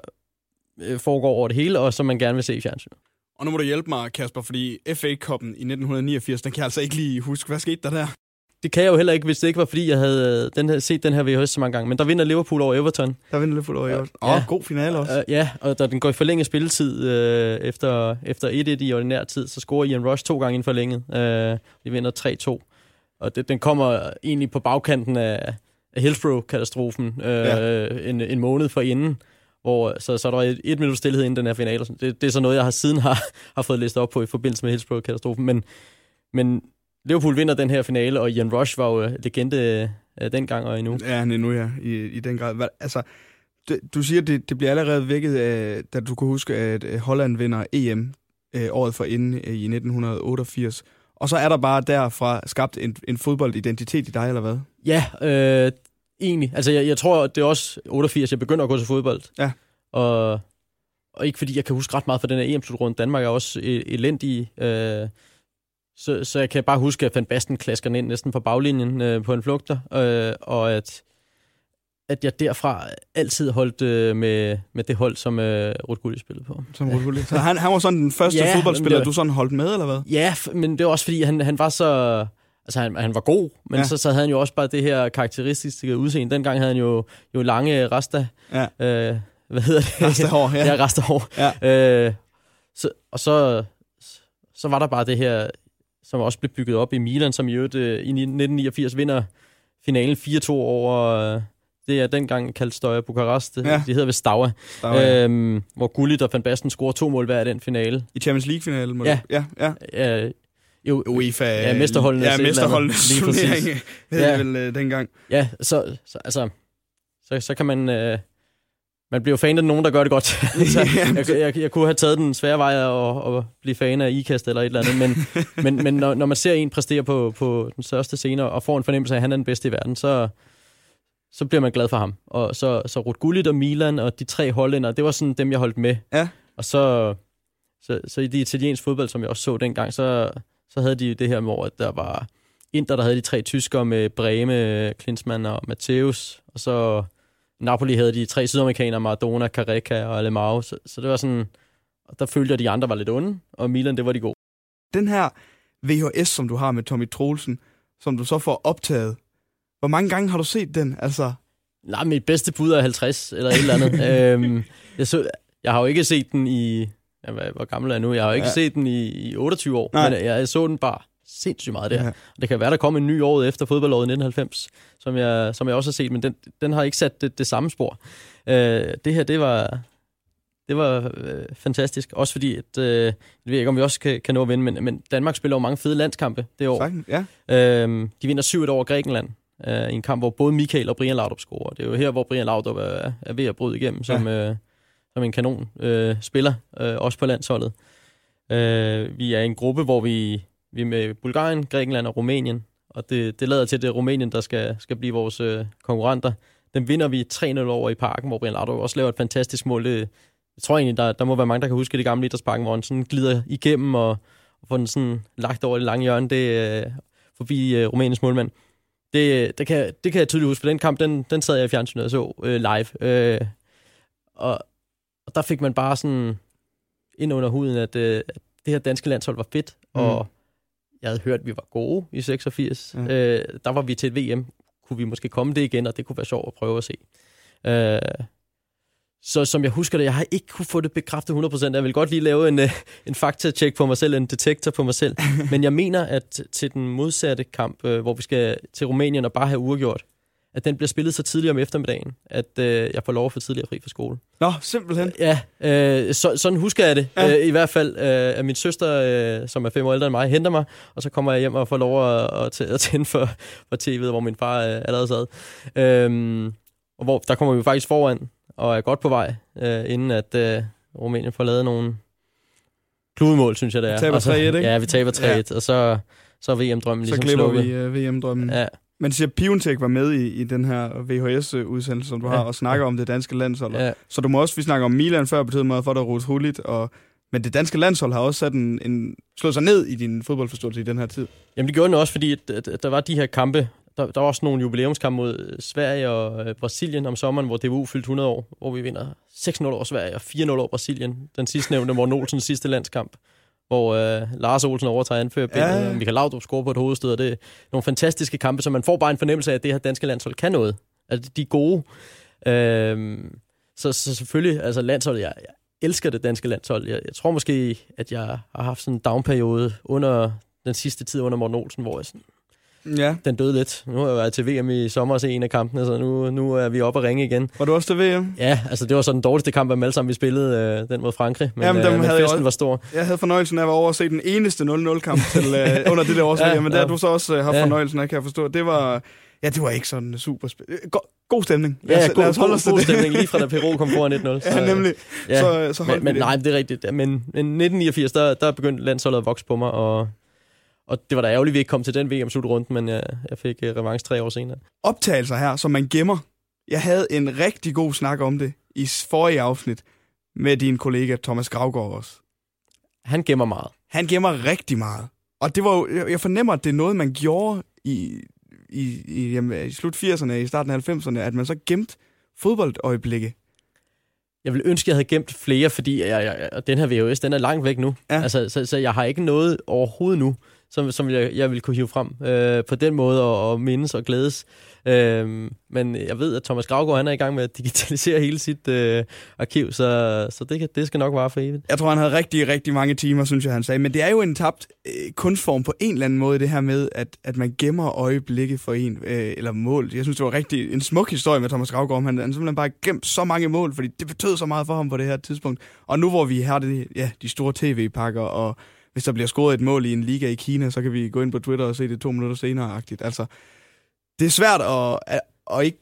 [SPEAKER 3] øh, foregår over det hele, og som man gerne vil se i fjernsyn.
[SPEAKER 2] Og nu må du hjælpe mig, Kasper, fordi FA-koppen i 1989, den kan jeg altså ikke lige huske. Hvad skete der der?
[SPEAKER 3] Det kan jeg jo heller ikke, hvis det ikke var, fordi jeg havde den her, set den her VHS så mange gange. Men der vinder Liverpool over Everton.
[SPEAKER 2] Der vinder for over. Åh,
[SPEAKER 3] Ja.
[SPEAKER 2] oh, god finale også.
[SPEAKER 3] Uh, ja, og da den går i forlænget spilletid øh, efter, efter 1-1 i ordinær tid, så scorer Ian Rush to gange inden forlænget. Øh, de vinder 3-2. Og det, den kommer egentlig på bagkanten af, af Hillsborough-katastrofen øh,
[SPEAKER 2] Ja.
[SPEAKER 3] en, en måned for inden. Hvor, så, så er der et, et minut stillhed inden den her finale. Det, det er så noget, jeg har siden har, har fået læst op på i forbindelse med Hillsborough-katastrofen. Men, men Liverpool vinder den her finale, og Ian Rush var jo øh, legende øh, dengang og endnu.
[SPEAKER 2] Ja, han er nu, ja, i, i den grad. Altså, det, du siger, det, det bliver allerede vækket, af, da du kan huske, at øh, Holland vinder EM øh, året for inden øh, i 1988. Og så er der bare derfra skabt en, en fodboldidentitet i dig, eller hvad?
[SPEAKER 3] Ja, øh, egentlig. Altså, jeg, jeg tror, det er også 88, jeg begynder at gå til fodbold.
[SPEAKER 2] Ja.
[SPEAKER 3] Og, og ikke fordi jeg kan huske ret meget fra den her EM-slutrunde. Danmark er også e- elendig. Øh, så, så jeg kan bare huske, at Van Basten klasker ind næsten på baglinjen øh, på en flugter. Øh, og at, at jeg derfra altid holdt øh, med, med det hold, som øh, Ruth Gulli spillede på.
[SPEAKER 2] Som ja. Så han, han var sådan den første
[SPEAKER 3] Ja,
[SPEAKER 2] fodboldspiller,
[SPEAKER 3] var-
[SPEAKER 2] du sådan holdt med, eller hvad?
[SPEAKER 3] Ja, men det var også fordi, han, han var så... Altså, han, han var god, men
[SPEAKER 2] Ja.
[SPEAKER 3] så, så havde han jo også bare det her karakteristiske udseende. Dengang havde han jo, jo lange rasta...
[SPEAKER 2] Ja.
[SPEAKER 3] Øh, hvad hedder det?
[SPEAKER 2] Rastehår, ja.
[SPEAKER 3] ja, rastehår.
[SPEAKER 2] Ja.
[SPEAKER 3] Øh, så, og så, så var der bare det her, som også blev bygget op i Milan, som i øvrigt øh, i 1989 vinder finalen 4-2 over... Øh, det er dengang kaldt Støjer Bukarest.
[SPEAKER 2] Ja.
[SPEAKER 3] Ja. De hedder.
[SPEAKER 2] Der var, øh,
[SPEAKER 3] Øhm, hvor Gullit og Van Basten scorer to mål hver i den finale.
[SPEAKER 2] I Champions League-finalen? må
[SPEAKER 3] ja.
[SPEAKER 2] du- ja, ja.
[SPEAKER 3] Øh, jo,
[SPEAKER 2] UEFA.
[SPEAKER 3] Ja, mesterholdenes
[SPEAKER 2] Ja, mesterholdenes
[SPEAKER 3] Lige præcis.
[SPEAKER 2] turnering. Det
[SPEAKER 3] Ja.
[SPEAKER 2] vel øh, dengang.
[SPEAKER 3] Ja, så, så altså, så, så kan man... Øh, man bliver jo fan af nogen, der gør det godt. så, jeg, jeg, jeg kunne have taget den svære vej og, og blive fan af IKAST eller et eller andet, men, men, men når, når man ser en præstere på, på den største scene og får en fornemmelse af, at han er den bedste i verden, så, så bliver man glad for ham. Og så, så Ruth Gullit og Milan og de tre hollænder, det var sådan dem, jeg holdt med.
[SPEAKER 2] Ja.
[SPEAKER 3] Og så, så, så i det italienske fodbold, som jeg også så dengang, så, så havde de det her med, at der var Inter, der havde de tre tyskere med Breme, Klinsmann og Matthäus, og så Napoli havde de tre sydamerikanere, Maradona, Careca og Alemao, så, så det var sådan, der følte jeg, at de andre var lidt onde, og Milan, det var de gode.
[SPEAKER 2] Den her VHS, som du har med Tommy Troelsen, som du så får optaget. Hvor mange gange har du set den? Altså,
[SPEAKER 3] Nej, mit bedste bud er 50 eller et eller andet. øhm, jeg, så, jeg har jo ikke set den i... Ja, hvor gammel er jeg nu? Jeg har jo ikke
[SPEAKER 2] ja.
[SPEAKER 3] set den i, i 28 år,
[SPEAKER 2] Nej.
[SPEAKER 3] men jeg, jeg så den bare sindssygt meget der.
[SPEAKER 2] Ja.
[SPEAKER 3] Ja. Det kan være, der kom en ny året efter fodboldåret 1990, som jeg, som jeg også har set, men den, den har ikke sat det, det samme spor. Øh, det her, det var, det var øh, fantastisk. Også fordi, at, øh, jeg ved ikke, om vi også kan, kan nå at vinde, men, men Danmark spiller jo mange fede landskampe det år.
[SPEAKER 2] sagtens, ja.
[SPEAKER 3] Øhm, de vinder 7 over Grækenland øh, i en kamp, hvor både Michael og Brian Laudrup scorer. Det er jo her, hvor Brian Laudrup er, er ved at bryde igennem som, øh, som en kanon øh, spiller, øh, også på landsholdet. Øh, vi er en gruppe, hvor vi, vi er med Bulgarien, Grækenland og Rumænien, og det, det lader til, at det er Rumænien, der skal, skal blive vores øh, konkurrenter. Den vinder vi 3-0 over i parken, hvor Brian Laudrup også laver et fantastisk mål. Det, jeg tror egentlig, der, der må være mange, der kan huske det gamle idrætsparken, hvor han sådan glider igennem og, og får den sådan lagt over det lange hjørne. Det øh, forbi øh, Rumæniens målmand. Det, det, kan, det kan jeg tydeligt huske, for den kamp, den, den sad jeg i fjernsynet og så øh, live. Øh, og, og der fik man bare sådan ind under huden, at, øh, at det her danske landshold var fedt,
[SPEAKER 2] Mm.
[SPEAKER 3] og jeg havde hørt, at vi var gode i 86.
[SPEAKER 2] Ja.
[SPEAKER 3] Ja. Øh, der var vi til et VM. Kunne vi måske komme det igen, og det kunne være sjovt at prøve at se. Øh, så som jeg husker det, jeg har ikke kunne få det bekræftet 100%. Jeg vil godt lige lave en, øh, en fakta-check på mig selv, en detektor på mig selv. Men jeg mener, at til den modsatte kamp, øh, hvor vi skal til Rumænien og bare have uregjort, at den bliver spillet så tidligt om eftermiddagen, at øh, jeg får lov at få tidligere fri fra skole.
[SPEAKER 2] Nå, simpelthen.
[SPEAKER 3] Ja, øh, så, sådan husker jeg det.
[SPEAKER 2] Ja.
[SPEAKER 3] Øh, I hvert fald, øh, at min søster, øh, som er fem år ældre end mig, henter mig, og så kommer jeg hjem og får lov at, at, at tænde for, for tv'et, hvor min far øh, allerede sad. Øhm, og hvor, der kommer vi faktisk foran, og er godt på vej, øh, inden at øh, Rumænien får lavet nogle kludemål, synes jeg det er.
[SPEAKER 2] Taber
[SPEAKER 3] Og så,
[SPEAKER 2] 3-1, ikke?
[SPEAKER 3] Ja, vi taber 3-1, ja. og så, så er VM-drømmen
[SPEAKER 2] Så
[SPEAKER 3] ligesom
[SPEAKER 2] glipper
[SPEAKER 3] slukket.
[SPEAKER 2] vi uh, VM-drømmen. Ja. Man siger, at Piontek var med i, i den her VHS-udsendelse, som du ja. har, og snakker om det danske landshold. Ja. Så du må også, vi snakker om Milan før, betyder meget for dig, Ruth Hullit, og men det danske landshold har også sat en, en, slået sig ned i din fodboldforståelse i den her tid.
[SPEAKER 3] Jamen det gjorde den også, fordi at, at, at der var de her kampe. Der, der var også nogle jubilæumskampe mod Sverige og øh, Brasilien om sommeren, hvor DBU fyldte 100 år, hvor vi vinder 6-0 over Sverige og 4-0 over Brasilien. Den sidste nævnte Morten Olsens sidste landskamp hvor øh, Lars Olsen overtager anfører ja. og Michael Laudrup scorer på et hovedstød, og det er nogle fantastiske kampe, så man får bare en fornemmelse af, at det her danske landshold kan noget. Altså, de er gode. Øh, så, så selvfølgelig, altså landsholdet, jeg, jeg elsker det danske landshold. Jeg, jeg tror måske, at jeg har haft sådan en downperiode under den sidste tid under Morten Olsen, hvor jeg sådan, Ja. Den døde lidt. Nu har jeg været til VM i sommer og se en af kampene, så nu, nu er vi oppe og ringe igen.
[SPEAKER 2] Var du også til VM?
[SPEAKER 3] Ja, altså det var så den dårligste kamp af dem alle sammen, vi spillede, øh, den mod Frankrig. Men, Jamen, dem øh, men havde festen
[SPEAKER 2] også,
[SPEAKER 3] var stor.
[SPEAKER 2] Jeg havde fornøjelsen af at være over at se den eneste 0-0-kamp til, øh, under det der års ja, VM, men der ja. du så også øh, haft ja. fornøjelsen af, kan jeg forstå. Det var, ja, det var ikke sådan super spil. Øh, go- god stemning.
[SPEAKER 3] Ja, lad os, god, lad os holde god, god stemning, lige fra da Peru kom foran 1-0.
[SPEAKER 2] Så, ja, nemlig. Ja. Så, så
[SPEAKER 3] men, men nej, det er rigtigt. Men, men 1989, der, der begyndte landsholdet at vokse på mig, og og det var da ærgerligt, at vi ikke kom til den VM-slutrunde, men jeg, jeg fik uh, revanche tre år senere.
[SPEAKER 2] Optagelser her, som man gemmer. Jeg havde en rigtig god snak om det i forrige afsnit med din kollega Thomas Gravgaard også.
[SPEAKER 3] Han gemmer meget.
[SPEAKER 2] Han gemmer rigtig meget. Og det var jo, jeg fornemmer, at det er noget, man gjorde i, i, i, jamen, i slut 80'erne, i starten af 90'erne, at man så gemte fodboldøjeblikke.
[SPEAKER 3] Jeg vil ønske, jeg havde gemt flere, fordi jeg, jeg, den her VHS, den er langt væk nu. Ja. Altså, så, så jeg har ikke noget overhovedet nu, som, som jeg, jeg vil kunne hive frem øh, på den måde og, og mindes og glædes. Øh, men jeg ved, at Thomas Gravgaard han er i gang med at digitalisere hele sit øh, arkiv, så, så det, det skal nok vare for evigt.
[SPEAKER 2] Jeg tror, han havde rigtig, rigtig mange timer, synes jeg, han sagde. Men det er jo en tabt øh, kunstform på en eller anden måde, det her med, at, at man gemmer øjeblikke for en, øh, eller mål. Jeg synes, det var rigtig en smuk historie med Thomas Gravgaard. Han, han simpelthen bare gemt så mange mål, fordi det betød så meget for ham på det her tidspunkt. Og nu hvor vi har det, ja, de store tv-pakker og hvis der bliver scoret et mål i en liga i Kina, så kan vi gå ind på Twitter og se det to minutter senere-agtigt. Altså, det er svært at, at, ikke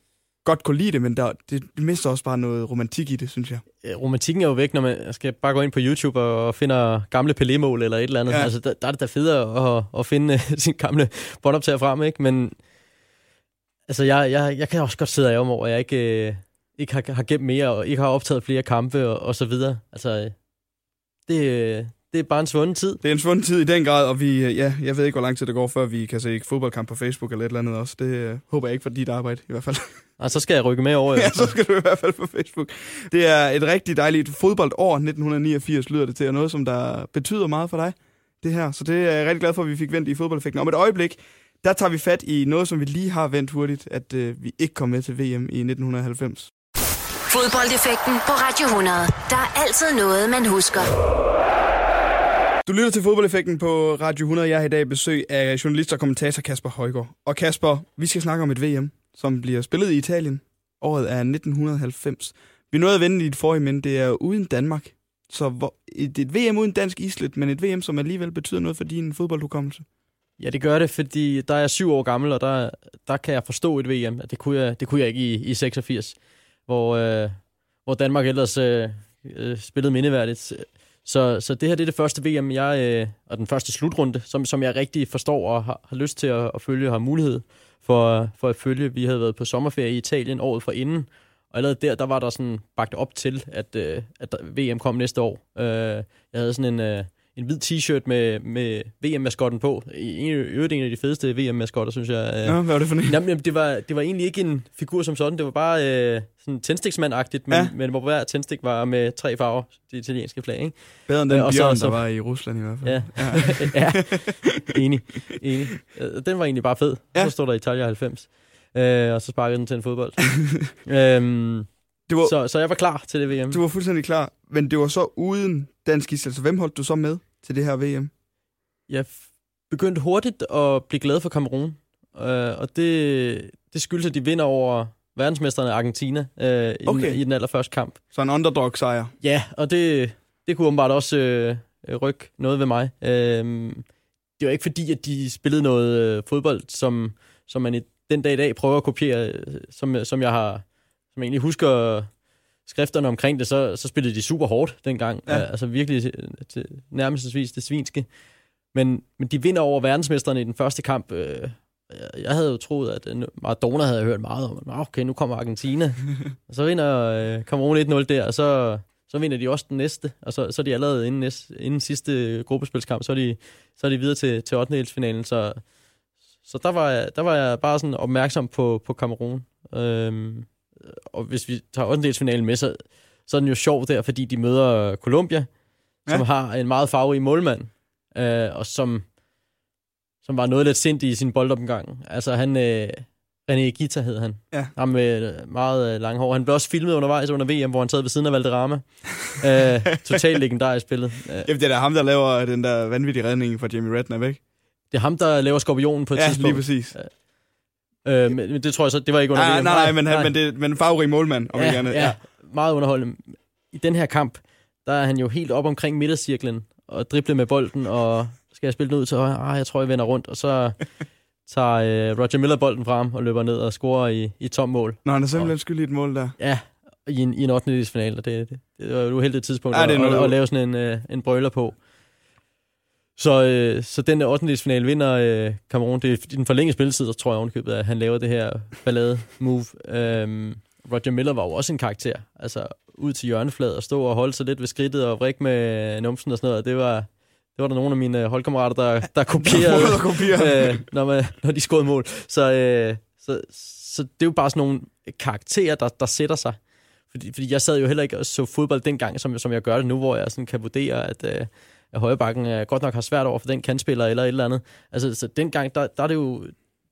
[SPEAKER 2] godt kunne lide det, men der, det mister også bare noget romantik i det, synes jeg.
[SPEAKER 3] Romantikken er jo væk, når man skal bare gå ind på YouTube og finder gamle Pelé-mål eller et eller andet. Ja. Altså, der, der er det da federe at, at finde sin gamle båndoptager frem, ikke? Men altså, jeg, jeg, jeg kan også godt sidde af om over, at jeg ikke, øh, ikke har, har gemt mere, og ikke har optaget flere kampe og, og så videre. Altså, det, det er bare en svunden tid.
[SPEAKER 2] Det er en svunden tid i den grad, og vi, øh, ja, jeg ved ikke, hvor lang tid det går, før vi kan se fodboldkamp på Facebook eller et eller andet også. Det uh, håber jeg ikke for dit arbejde, i hvert fald.
[SPEAKER 3] Og så skal jeg rykke med over.
[SPEAKER 2] ja, så skal du i hvert fald på Facebook. Det er et rigtig dejligt fodboldår, 1989 lyder det til, og noget, som der betyder meget for dig, det her. Så det er jeg rigtig glad for, at vi fik vendt i fodboldeffekten. Om et øjeblik, der tager vi fat i noget, som vi lige har vendt hurtigt, at uh, vi ikke kom med til VM i 1990.
[SPEAKER 1] Fodboldeffekten på Radio 100. Der er altid noget, man husker.
[SPEAKER 2] Du lytter til fodboldeffekten på Radio 100. Jeg har i dag besøg af journalist og kommentator Kasper Højgaard. Og Kasper, vi skal snakke om et VM, som bliver spillet i Italien. Året er 1990. Vi nåede at vende i et forrige, men det er uden Danmark. Så hvor, det er et VM uden dansk islet, men et VM, som alligevel betyder noget for din fodboldhukommelse.
[SPEAKER 3] Ja, det gør det, fordi der er jeg syv år gammel, og der, der kan jeg forstå et VM. Det kunne jeg, det kunne jeg ikke i, i 86, hvor, øh, hvor Danmark ellers øh, øh spillede mindeværdigt. Så, så det her det er det første VM, jeg, øh, og den første slutrunde, som, som jeg rigtig forstår og har, har lyst til at, at følge og har mulighed for, for at følge. Vi havde været på sommerferie i Italien året for inden, og allerede der, der var der sådan bagt op til, at, øh, at VM kom næste år. Øh, jeg havde sådan en... Øh, en hvid t-shirt med, med VM-maskotten på. I øvrigt en af de fedeste VM-maskotter, synes jeg.
[SPEAKER 2] Ja, hvad var det for en?
[SPEAKER 3] Jamen, det, var, det var egentlig ikke en figur som sådan. Det var bare øh, sådan tændstiksmand-agtigt, men, ja. men hvor hver tændstik var med tre farver, det italienske flag. Ikke?
[SPEAKER 2] Bedre end den øh, bjørn, så, så, der var i Rusland i hvert fald.
[SPEAKER 3] Ja, ja. ja. enig. enig. Øh, den var egentlig bare fed. Ja. Så stod der Italia 90. Øh, og så sparkede den til en fodbold. øhm, det var, så, så jeg var klar til det VM.
[SPEAKER 2] Du var fuldstændig klar, men det var så uden dansk is. Altså, hvem holdt du så med til det her VM?
[SPEAKER 3] Jeg begyndte hurtigt at blive glad for Kamerun. Øh, og det, det skyldes, at de vinder over verdensmesterne Argentina øh, i, okay. den, i den allerførste kamp.
[SPEAKER 2] Så en underdog-sejr?
[SPEAKER 3] Ja, og det, det kunne åbenbart også øh, rykke noget ved mig. Øh, det var ikke fordi, at de spillede noget øh, fodbold, som, som man i den dag i dag prøver at kopiere, øh, som, som jeg har som jeg egentlig husker skrifterne omkring det, så, så spillede de super hårdt dengang. Ja. Altså virkelig til, til nærmestvis det svinske. Men, men de vinder over verdensmesterne i den første kamp øh, jeg, havde jo troet, at øh, Maradona havde hørt meget om, at okay, nu kommer Argentina. og så vinder øh, Cameroon 1-0 der, og så, så vinder de også den næste. Og så, så er de allerede inden, næste, inden sidste gruppespilskamp, så er de, så er de videre til, til 8. finalen Så, så der, var jeg, der var jeg bare sådan opmærksom på, på Cameroon. Øhm, og hvis vi tager 8. finalen med, så, så er den jo sjov der, fordi de møder Colombia, ja. som har en meget farverig målmand, øh, og som, som var noget lidt sindig i sin boldopgang. Altså han... Øh, René Gita hed han.
[SPEAKER 2] Ja.
[SPEAKER 3] Ham med meget øh, lange hår. Han blev også filmet undervejs under VM, hvor han sad ved siden af Valderrama. øh, totalt legendarisk spillet.
[SPEAKER 2] Øh. Jamen, det er ham, der laver den der vanvittige redning fra Jamie Redknapp, ikke?
[SPEAKER 3] Det er ham, der laver skorpionen på et
[SPEAKER 2] ja,
[SPEAKER 3] tidspunkt.
[SPEAKER 2] Ja, lige præcis.
[SPEAKER 3] Øh, men det tror jeg så, det var ikke under
[SPEAKER 2] nej,
[SPEAKER 3] VM.
[SPEAKER 2] Nej, nej, men, han, men, det, men farverig målmand, om
[SPEAKER 3] ja,
[SPEAKER 2] ikke andet.
[SPEAKER 3] Ja, ja, meget underholdende. I den her kamp, der er han jo helt op omkring midtercirklen, og dribler med bolden, og skal jeg spille den ud til højre? Ah, jeg tror, jeg vender rundt, og så tager øh, Roger Miller bolden frem og løber ned og scorer i, i tom mål.
[SPEAKER 2] Nå, han er simpelthen skyld i et mål der.
[SPEAKER 3] Ja, i en, i en 8. finale, og det, det, det var et uheldigt tidspunkt
[SPEAKER 2] ja, det
[SPEAKER 3] at, at, at, lave sådan en, øh, en brøler på. Så, øh, så den der 8. finale vinder øh, Cameroon. Det er i den forlængede spilletid, der tror jeg ovenkøbet, at han laver det her ballade-move. Øhm, Roger Miller var jo også en karakter. Altså ud til hjørnefladet og stå og holde sig lidt ved skridtet og vrikke med numsen og sådan noget. Det var, det var der nogle af mine holdkammerater, der, der kopierede,
[SPEAKER 2] der kopierede.
[SPEAKER 3] øh, når, man, når de skåede mål. Så, øh, så, så det er jo bare sådan nogle karakterer, der, der sætter sig. Fordi, fordi jeg sad jo heller ikke og så fodbold dengang, som, som jeg gør det nu, hvor jeg sådan kan vurdere, at, øh, at højrebakken øh, godt nok har svært over for den kandspiller eller et eller andet. Altså, så dengang, der, der er det jo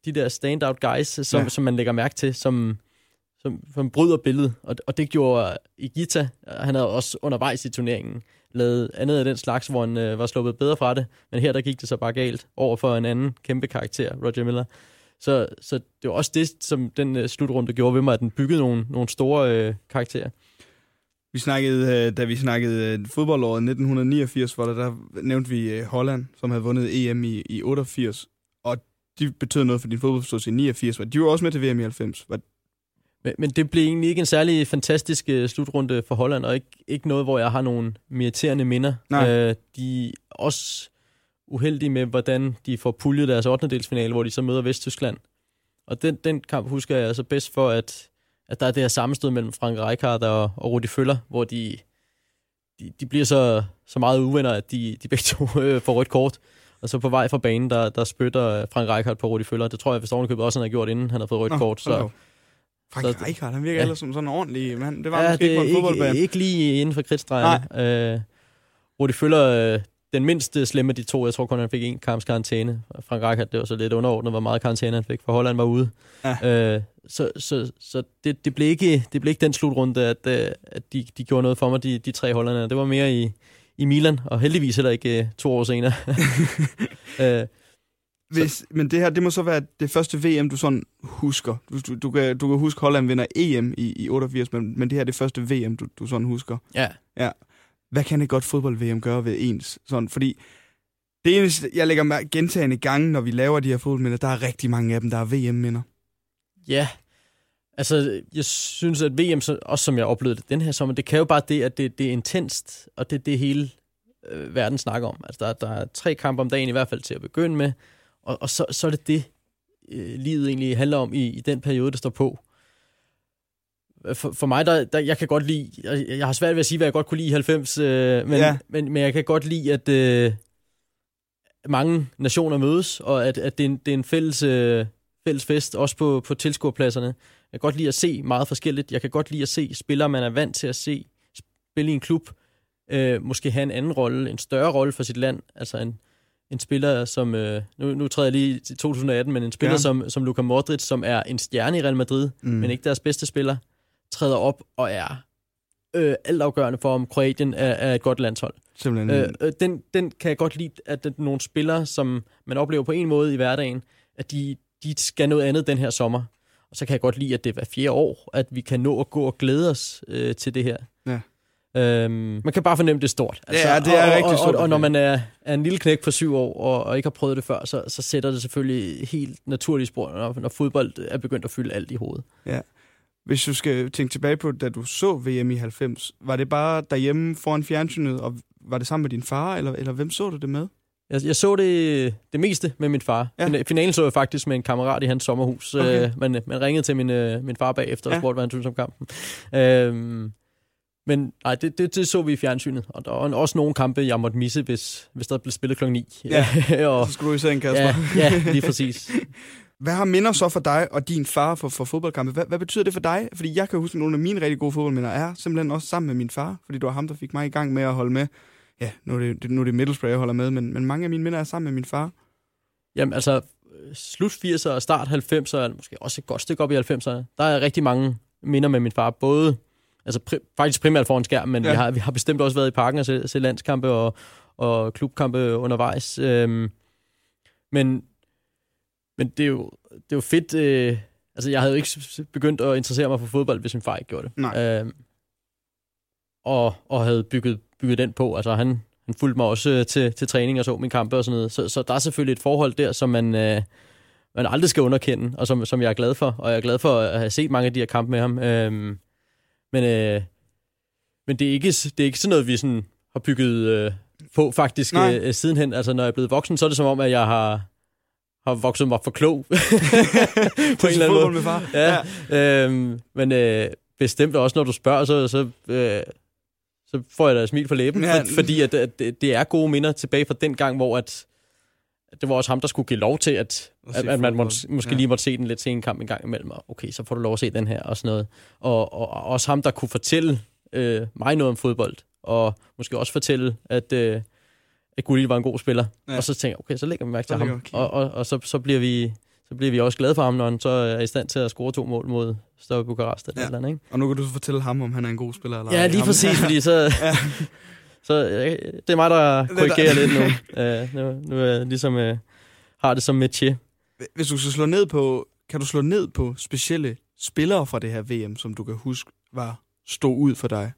[SPEAKER 3] de der standout guys, som, ja. som man lægger mærke til, som, som, som bryder billedet. Og, og det gjorde Igita. Han havde også undervejs i turneringen lavet andet af den slags, hvor han øh, var sluppet bedre fra det. Men her der gik det så bare galt over for en anden kæmpe karakter, Roger Miller. Så, så det var også det, som den øh, slutrunde gjorde ved mig, at den byggede nogle, nogle store øh, karakterer.
[SPEAKER 2] Vi snakkede, øh, da vi snakkede øh, fodboldåret 1989, hvor der, der nævnte vi øh, Holland, som havde vundet EM i, i 88, og de betød noget for din fodboldforståelse i 89. De var også med til VM i 90. Var...
[SPEAKER 3] Men, men det blev egentlig ikke en særlig fantastisk slutrunde for Holland, og ikke, ikke noget, hvor jeg har nogle meriterende minder.
[SPEAKER 2] Nej.
[SPEAKER 3] Uh, de er også uheldige med, hvordan de får puljet deres 8. delsfinale, hvor de så møder Vesttyskland. Og den, den kamp husker jeg altså bedst for, at at der er det her sammenstød mellem Frank Rijkaard og, og Rudi Føller, hvor de, de, de bliver så, så meget uvenner, at de, de begge to øh, får rødt kort. Og så på vej fra banen, der, der spytter Frank Rijkaard på Rudi Føller. Det tror jeg, hvis ovenikøbet også han har gjort, inden han har fået rødt Nå, kort. Så,
[SPEAKER 2] Frank så, Rijkaard, han virker ja. ellers som sådan en ordentlig mand. Det var
[SPEAKER 3] ja,
[SPEAKER 2] måske
[SPEAKER 3] det
[SPEAKER 2] ikke på en fodboldbane.
[SPEAKER 3] Ikke lige inden for kridtstregerne. Øh, Rudi Føller, øh, den mindste slemme af de to, jeg tror kun, han fik en kamps karantæne. Frank Rijkaard, det var så lidt underordnet, hvor meget karantæne han fik, for Holland var ude. Ja. Øh, så så, så det, det, blev ikke, det blev ikke den slutrunde, at, øh, at de, de gjorde noget for mig, de, de tre hollandere. Det var mere i, i Milan, og heldigvis heller ikke uh, to år senere.
[SPEAKER 2] uh, Hvis, men det her, det må så være det første VM, du sådan husker. Du, du, du, kan, du kan huske, Holland vinder EM i, i 88, men, men det her er det første VM, du, du sådan husker.
[SPEAKER 3] Ja.
[SPEAKER 2] ja. Hvad kan et godt fodbold-VM gøre ved ens? Sådan, fordi det eneste, jeg lægger gentagende gange, når vi laver de her fodboldminder, der er rigtig mange af dem, der er VM-minder.
[SPEAKER 3] Ja, altså jeg synes, at VM, også som jeg oplevede det den her sommer, det kan jo bare det, at det, det er intenst, og det er det hele øh, verden snakker om. Altså der, der er tre kampe om dagen i hvert fald til at begynde med, og, og så, så er det det, øh, livet egentlig handler om i, i den periode, der står på. For, for mig, der, der, jeg kan godt lide, jeg, jeg har svært ved at sige, hvad jeg godt kunne lide i 90, øh, men, ja. men, men jeg kan godt lide, at øh, mange nationer mødes, og at, at det, er en, det er en fælles... Øh, fælles fest, også på, på tilskuerpladserne. Jeg kan godt lide at se meget forskelligt. Jeg kan godt lide at se spillere, man er vant til at se spille i en klub, øh, måske have en anden rolle, en større rolle for sit land. Altså en, en spiller som, øh, nu, nu træder jeg lige til 2018, men en spiller ja. som, som Luka Modric, som er en stjerne i Real Madrid, mm. men ikke deres bedste spiller, træder op og er øh, altafgørende for, om Kroatien er, er et godt landshold.
[SPEAKER 2] Øh,
[SPEAKER 3] øh, den, den kan jeg godt lide, at det er nogle spillere, som man oplever på en måde i hverdagen, at de, de skal noget andet den her sommer. Og så kan jeg godt lide, at det er hver fjerde år, at vi kan nå at gå og glæde os øh, til det her.
[SPEAKER 2] Ja.
[SPEAKER 3] Øhm, man kan bare fornemme, det er stort.
[SPEAKER 2] Altså, ja, det er
[SPEAKER 3] og,
[SPEAKER 2] rigtig
[SPEAKER 3] stort.
[SPEAKER 2] Og,
[SPEAKER 3] og, og når man er, er en lille knæk på syv år, og, og ikke har prøvet det før, så, så sætter det selvfølgelig helt naturligt spor, når, når fodbold er begyndt at fylde alt i hovedet.
[SPEAKER 2] Ja. Hvis du skal tænke tilbage på, da du så VM i 90, var det bare derhjemme foran fjernsynet, og var det sammen med din far, eller, eller hvem så du det med?
[SPEAKER 3] Jeg, jeg så det, det meste med min far.
[SPEAKER 2] Ja.
[SPEAKER 3] Finalen så jeg faktisk med en kammerat i hans sommerhus.
[SPEAKER 2] Okay.
[SPEAKER 3] Øh, men man ringede til min, øh, min far bagefter og
[SPEAKER 2] Ja.
[SPEAKER 3] spurgte, hvad han synes om kampen. Øhm, men nej, det, det, det så vi i fjernsynet. Og der var også nogle kampe, jeg måtte misse, hvis, hvis der blev spillet klokken 9.
[SPEAKER 2] Ja.
[SPEAKER 3] og,
[SPEAKER 2] Så skulle du i seng, Kasper.
[SPEAKER 3] ja, ja, lige præcis.
[SPEAKER 2] Hvad har minder så for dig og din far for, for fodboldkampe? Hvad, hvad betyder det for dig? Fordi jeg kan huske, at nogle af mine rigtig gode fodboldminder er simpelthen også sammen med min far. Fordi det var ham, der fik mig i gang med at holde med. Ja, nu er det, nu er det Middlesbrough, jeg holder med, men, men mange af mine minder er sammen med min far.
[SPEAKER 3] Jamen altså, slut 80'erne og start 90'erne, måske også et godt stykke op i 90'erne, der er rigtig mange minder med min far. Både, altså pri- faktisk primært foran skærm, men
[SPEAKER 2] Ja.
[SPEAKER 3] vi, har, vi har bestemt også været i parken og se, se landskampe og, og klubkampe undervejs. Øhm, men, men det er jo, det er jo fedt. Øh, altså, jeg havde jo ikke begyndt at interessere mig for fodbold, hvis min far ikke gjorde det.
[SPEAKER 2] Nej.
[SPEAKER 3] Øhm, og, og havde bygget, bygget den på. Altså, han, han fulgte mig også øh, til, til træning og så min kampe og sådan noget. Så, så der er selvfølgelig et forhold der, som man, øh, man aldrig skal underkende, og som, som jeg er glad for. Og jeg er glad for at have set mange af de her kampe med ham. Øhm, men, øh, men det er, ikke, det er ikke sådan noget, vi sådan har bygget øh, på faktisk
[SPEAKER 2] Nej.
[SPEAKER 3] øh, sidenhen. Altså, når jeg er blevet voksen, så er det som om, at jeg har, har vokset mig for klog. på en eller anden måde.
[SPEAKER 2] med far.
[SPEAKER 3] Ja, ja. Øhm, men øh, bestemt også, når du spørger, så, så, øh, så får jeg da et smil på læben,
[SPEAKER 2] Ja.
[SPEAKER 3] for, fordi at, at det, det er gode minder tilbage fra den gang, hvor at, det var også ham, der skulle give lov til, at,
[SPEAKER 2] At
[SPEAKER 3] at, at man måtte, måske
[SPEAKER 2] Ja.
[SPEAKER 3] lige måtte se den lidt til en kamp en gang imellem, og okay, så får du lov at se den her og sådan noget. Og, og, og også ham, der kunne fortælle øh, mig noget om fodbold, og måske også fortælle, at, øh, at Gulli var en god spiller.
[SPEAKER 2] Ja.
[SPEAKER 3] Og så tænker jeg, okay, så lægger vi mærke
[SPEAKER 2] Så
[SPEAKER 3] til ham,
[SPEAKER 2] vi-
[SPEAKER 3] og, og, og så, så bliver vi så bliver vi også glade for ham, når han så er i stand til at score to mål mod Større Bukarest eller
[SPEAKER 2] Ja.
[SPEAKER 3] eller andet, ikke?
[SPEAKER 2] Og nu kan du så fortælle ham, om han er en god spiller. Eller
[SPEAKER 3] Ja, lige
[SPEAKER 2] Ham-
[SPEAKER 3] præcis, fordi så...
[SPEAKER 2] Ja.
[SPEAKER 3] så det er mig, der korrigerer lidt nu. Uh, nu, nu er jeg ligesom uh, har det som métier.
[SPEAKER 2] Hvis du skal slå ned på, kan du slå ned på specielle spillere fra det her VM, som du kan huske var stod ud for dig?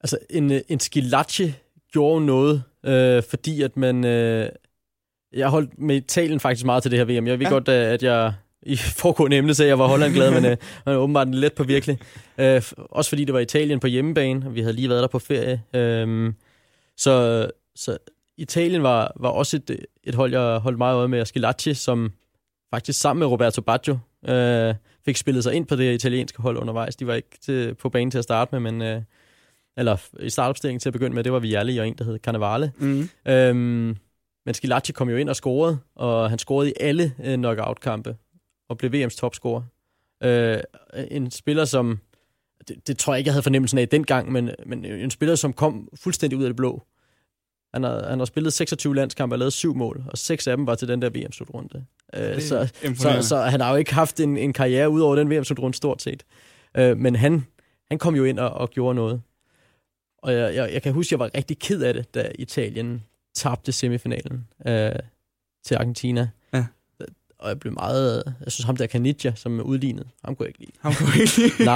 [SPEAKER 3] Altså, en, øh, en Skilacci gjorde noget, øh, fordi at man... Øh, jeg holdt med Italien faktisk meget til det her VM. Jeg ved
[SPEAKER 2] Ja.
[SPEAKER 3] godt, øh, at jeg i foregående emne sagde, at jeg var Holland-glad, men øh, man er åbenbart let på virkelig. Øh, også fordi det var Italien på hjemmebane, og vi havde lige været der på ferie. Øh, så, så Italien var, var også et, et hold, jeg holdt meget øje med. Skilacci, som faktisk sammen med Roberto Baggio øh, fik spillet sig ind på det italienske hold undervejs. De var ikke til, på banen til at starte med, men... Øh, eller i startopstillingen til at begynde med, det var Vialli og en, der hed Cannavale.
[SPEAKER 2] Mm.
[SPEAKER 3] Øhm, men Skilacci kom jo ind og scorede, og han scorede i alle øh, knockout-kampe, og blev VM's topscorer. Øh, en spiller, som, det, det tror jeg ikke, jeg havde fornemmelsen af dengang, men, men en spiller, som kom fuldstændig ud af det blå. Han har, han har spillet 26 landskampe og lavet syv mål, og seks af dem var til den der VM-slutrunde. Øh, så, så, så han har jo ikke haft en, en karriere ud over den VM-slutrunde stort set. Øh, men han, han kom jo ind og, og gjorde noget. Og jeg, jeg, jeg kan huske, at jeg var rigtig ked af det, da Italien tabte semifinalen øh, til Argentina.
[SPEAKER 2] Ja.
[SPEAKER 3] Og jeg blev meget... Jeg synes, ham der Caniggia, som er udlignet, ham kunne jeg ikke lide.
[SPEAKER 2] Ham kunne jeg ikke lide.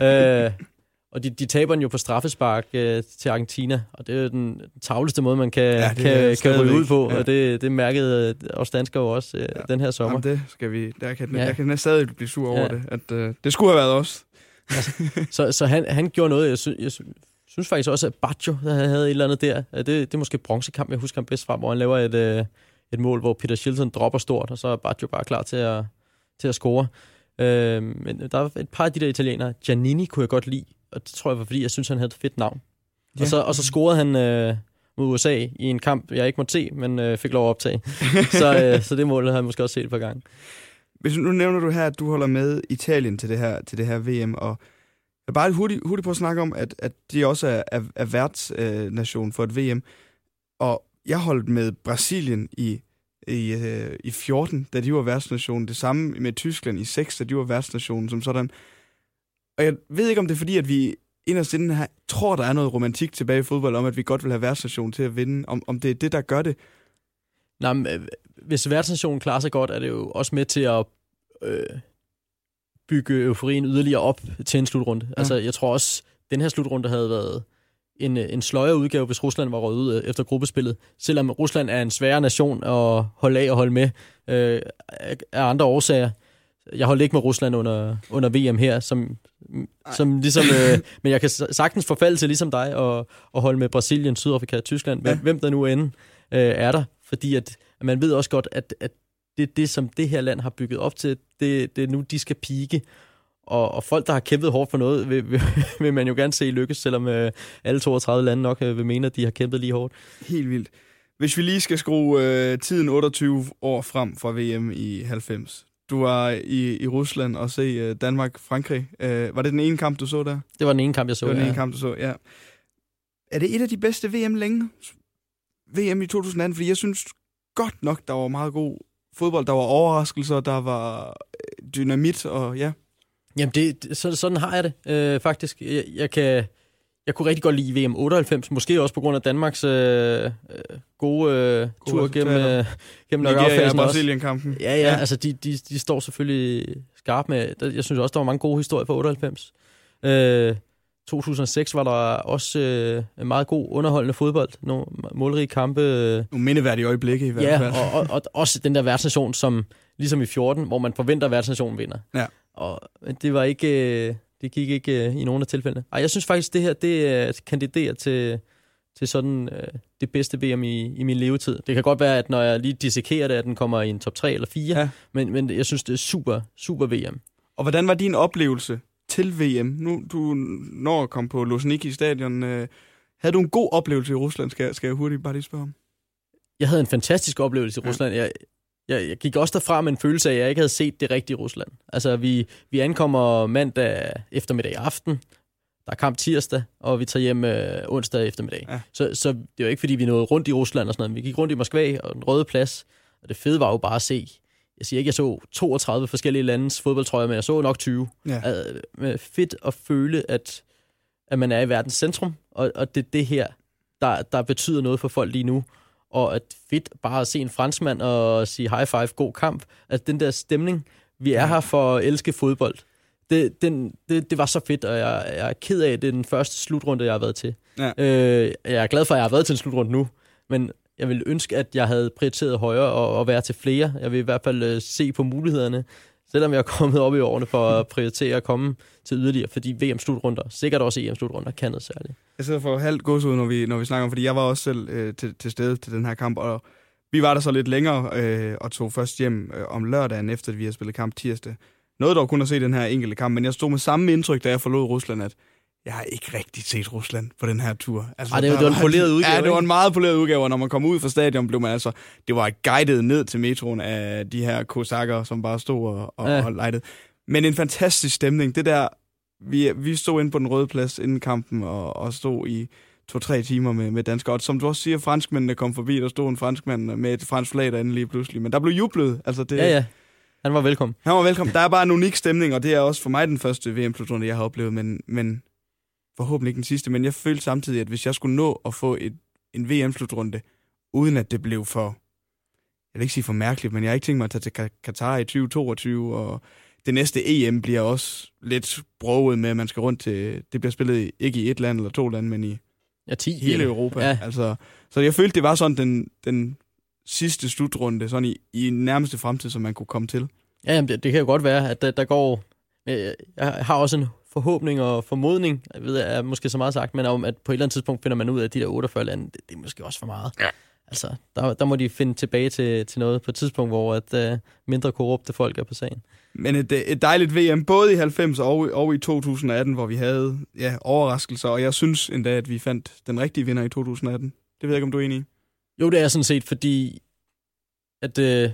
[SPEAKER 3] Nej. øh, og de, de taber den jo på straffespark øh, til Argentina, og det er den, tavleste måde, man kan,
[SPEAKER 2] Ja,
[SPEAKER 3] kan, kan ryge ud på,
[SPEAKER 2] ja.
[SPEAKER 3] og det, det mærkede øh, os danskere jo også øh,
[SPEAKER 2] Ja.
[SPEAKER 3] den her sommer.
[SPEAKER 2] Jamen, det skal vi... Der kan,
[SPEAKER 3] Ja.
[SPEAKER 2] jeg kan stadig blive sur over
[SPEAKER 3] Ja.
[SPEAKER 2] det. At, uh, det skulle have været os.
[SPEAKER 3] Så, så han, han gjorde noget, jeg, sy, jeg synes faktisk også, at Baggio der havde et eller andet der. Det, det er måske bronzekamp, jeg husker ham bedst fra, hvor han laver et, øh, et mål, hvor Peter Shilton dropper stort, og så er Baggio bare klar til at, til at score. Øh, men der er et par af de der italienere. Giannini kunne jeg godt lide, og det tror jeg var, fordi jeg synes, han havde et fedt navn.
[SPEAKER 2] Ja.
[SPEAKER 3] Og, så, og så scorede han øh, mod USA i en kamp, jeg ikke måtte se, men øh, fik lov at optage. så, øh, så det mål har jeg måske også set et par gange.
[SPEAKER 2] Hvis, nu nævner du her, at du holder med Italien til det her, til det her VM, og jeg bare hurtigt, hurtigt på at snakke om, at, at de også er, er, er værtsnation øh, for et VM. Og jeg holdt med Brasilien i, i, øh, i 14, da de var værtsnation. Det samme med Tyskland i 6, da de var værtsnation som sådan. Og jeg ved ikke, om det er fordi, at vi inderst inden her tror, der er noget romantik tilbage i fodbold, om at vi godt vil have værtsnation til at vinde. Om, om det er det, der gør det.
[SPEAKER 3] Nej, men, øh, hvis værtsnationen klarer sig godt, er det jo også med til at øh, bygge euforien yderligere op til en slutrunde. Ja. Altså, jeg tror også, den her slutrunde havde været en, øh, en sløjere udgave, hvis Rusland var røget ud øh, efter gruppespillet. Selvom Rusland er en sværere nation at holde af og holde med øh, af andre årsager. Jeg holdt ikke med Rusland under, under VM her, som, som ligesom, øh, men jeg kan sagtens forfalde til ligesom dig og, og holde med Brasilien, Sydafrika, Tyskland, hvem, ja. hvem der nu end øh, er der, fordi at, at man ved også godt, at, at det det, som det her land har bygget op til, det, det er nu, de skal pike, og, og folk, der har kæmpet hårdt for noget, vil, vil, vil man jo gerne se lykkes, selvom øh, alle 32 lande nok øh, vil mene, at de har kæmpet lige hårdt.
[SPEAKER 2] Helt vildt. Hvis vi lige skal skrue øh, tiden 28 år frem fra VM i 90. Du var i, i Rusland og se øh, Danmark-Frankrig. Øh, var det den ene kamp, du så der?
[SPEAKER 3] Det var den ene kamp, jeg så,
[SPEAKER 2] Det var
[SPEAKER 3] ja.
[SPEAKER 2] den ene kamp, du så, ja. Er det et af de bedste VM længe? VM i 2018? Fordi jeg synes godt nok, der var meget god fodbold. Der var overraskelser, der var øh, dynamit, og ja.
[SPEAKER 3] Jamen, det, så, sådan har jeg det øh, faktisk. Jeg, jeg kan... Jeg kunne rigtig godt lide VM 98, måske også på grund af Danmarks øh, øh, gode øh, tur gennem, øh, gennem knockout-fasen
[SPEAKER 2] og. Brasilien-kampen.
[SPEAKER 3] Ja, ja, ja. altså de, de, de står selvfølgelig skarpt med... Jeg synes også, der var mange gode historier fra 98. Øh, 2006 var der også øh, en meget god underholdende fodbold. Nogle målrige kampe. Øh,
[SPEAKER 2] Nogle mindeværdige øjeblikke i hvert
[SPEAKER 3] ja,
[SPEAKER 2] fald.
[SPEAKER 3] og, og, og også den der værtsnation, som ligesom i 14, hvor man forventer, at værtsnationen vinder.
[SPEAKER 2] Ja.
[SPEAKER 3] Og det var ikke... øh, Det gik ikke øh, i nogen af tilfældene. Ej, jeg synes faktisk, det her, det er kandiderer til, til sådan øh, det bedste VM i, i min levetid. Det kan godt være, at når jeg lige dissekerer det, at den kommer i en top 3 eller 4,
[SPEAKER 2] Ja.
[SPEAKER 3] men, men jeg synes, det er super, super VM.
[SPEAKER 2] Og hvordan var din oplevelse til VM? Nu du når at komme på Luzhniki stadion. Øh, havde du en god oplevelse i Rusland, skal, skal jeg hurtigt bare lige spørge om?
[SPEAKER 3] Jeg havde en fantastisk oplevelse i
[SPEAKER 2] Ja.
[SPEAKER 3] Rusland. Jeg, jeg, jeg gik også derfra med en følelse af, at jeg ikke havde set det rigtige Rusland. Altså, vi, vi ankommer mandag eftermiddag aften. Der er kamp tirsdag, og vi tager hjem øh, onsdag eftermiddag.
[SPEAKER 2] Ja.
[SPEAKER 3] Så, så det var ikke, fordi vi nåede rundt i Rusland og sådan noget. Vi gik rundt i Moskva og den røde plads. Og det fede var jo bare at se. Jeg siger ikke, jeg så 32 forskellige landes fodboldtrøjer, men jeg så nok 20.
[SPEAKER 2] Ja.
[SPEAKER 3] Øh, med fedt at føle, at, at man er i verdens centrum, og, og det er det her, der, der betyder noget for folk lige nu. Og at fedt bare at se en franskmand og sige high five, god kamp. At den der stemning, vi er her for at elske fodbold. Det, den, det, det var så fedt, og jeg, jeg er ked af, at det er den første slutrunde, jeg har været til.
[SPEAKER 2] Ja.
[SPEAKER 3] Øh, jeg er glad for, at jeg har været til en slutrunde nu, men jeg vil ønske, at jeg havde prioriteret højere og, og være til flere. Jeg vil i hvert fald øh, se på mulighederne, selvom jeg er kommet op i årene for at prioritere at komme til yderligere, fordi VM-slutrunder, sikkert også EM-slutrunder, kan noget særligt.
[SPEAKER 2] Jeg sidder for halvt gods ud, når vi, når vi snakker om, fordi jeg var også selv øh, til, til stede til den her kamp, og vi var der så lidt længere øh, og tog først hjem øh, om lørdagen, efter at vi havde spillet kamp tirsdag. Noget dog kun at se den her enkelte kamp, men jeg stod med samme indtryk, da jeg forlod Rusland, at jeg har ikke rigtig set Rusland på den her tur. Altså,
[SPEAKER 3] Ej, det var- det var en poleret udgave,
[SPEAKER 2] Ja, det var en meget poleret udgave, og når man kom ud fra stadion, blev man altså... Det var guidet ned til metroen af de her kosakker, som bare stod og, og,
[SPEAKER 3] Ja.
[SPEAKER 2] ja. og lejtede. Men en fantastisk stemning. Det der... Vi, vi stod inde på den røde plads inden kampen, og, og stod i to-tre timer med, med danskere. Og som du også siger, franskmændene kom forbi, der stod en franskmand med et fransk flag derinde lige pludselig. Men der blev jublet. Altså det,
[SPEAKER 3] Ja, ja. Han var velkommen.
[SPEAKER 2] han var velkommen. Der er bare en unik stemning, og det er også for mig den første vm slutrunde jeg har oplevet, men, men forhåbentlig ikke den sidste. Men jeg følte samtidig, at hvis jeg skulle nå at få et, en VM-slutrunde, uden at det blev for, jeg vil ikke sige for mærkeligt, men jeg har ikke tænkt mig at tage til Ka- Katar i 2022, og det næste EM bliver også lidt broget med, at man skal rundt til, det bliver spillet ikke i et land eller to lande, men i
[SPEAKER 3] Ja, 10.
[SPEAKER 2] hele Europa.
[SPEAKER 3] Ja.
[SPEAKER 2] Altså, så jeg følte, det var sådan den, den sidste slutrunde, sådan i, i nærmeste fremtid, som man kunne komme til.
[SPEAKER 3] Ja, jamen, det, det kan jo godt være, at der, der går... øh, Jeg har også en forhåbning og formodning, jeg ved, er måske så meget sagt, men om, at på et eller andet tidspunkt finder man ud af, at de der 48 lande, det, det er måske også for meget. Ja. Altså, der, der må de finde tilbage til, til noget på et tidspunkt, hvor at, uh, mindre korrupte folk er på sagen.
[SPEAKER 2] Men et, øh, et dejligt VM, både i 90 og, i- og i 2018, hvor vi havde ja, overraskelser, og jeg synes endda, at vi fandt den rigtige vinder i 2018. Det ved jeg ikke, om du er enig i.
[SPEAKER 3] Jo, det er sådan set, fordi at, øh,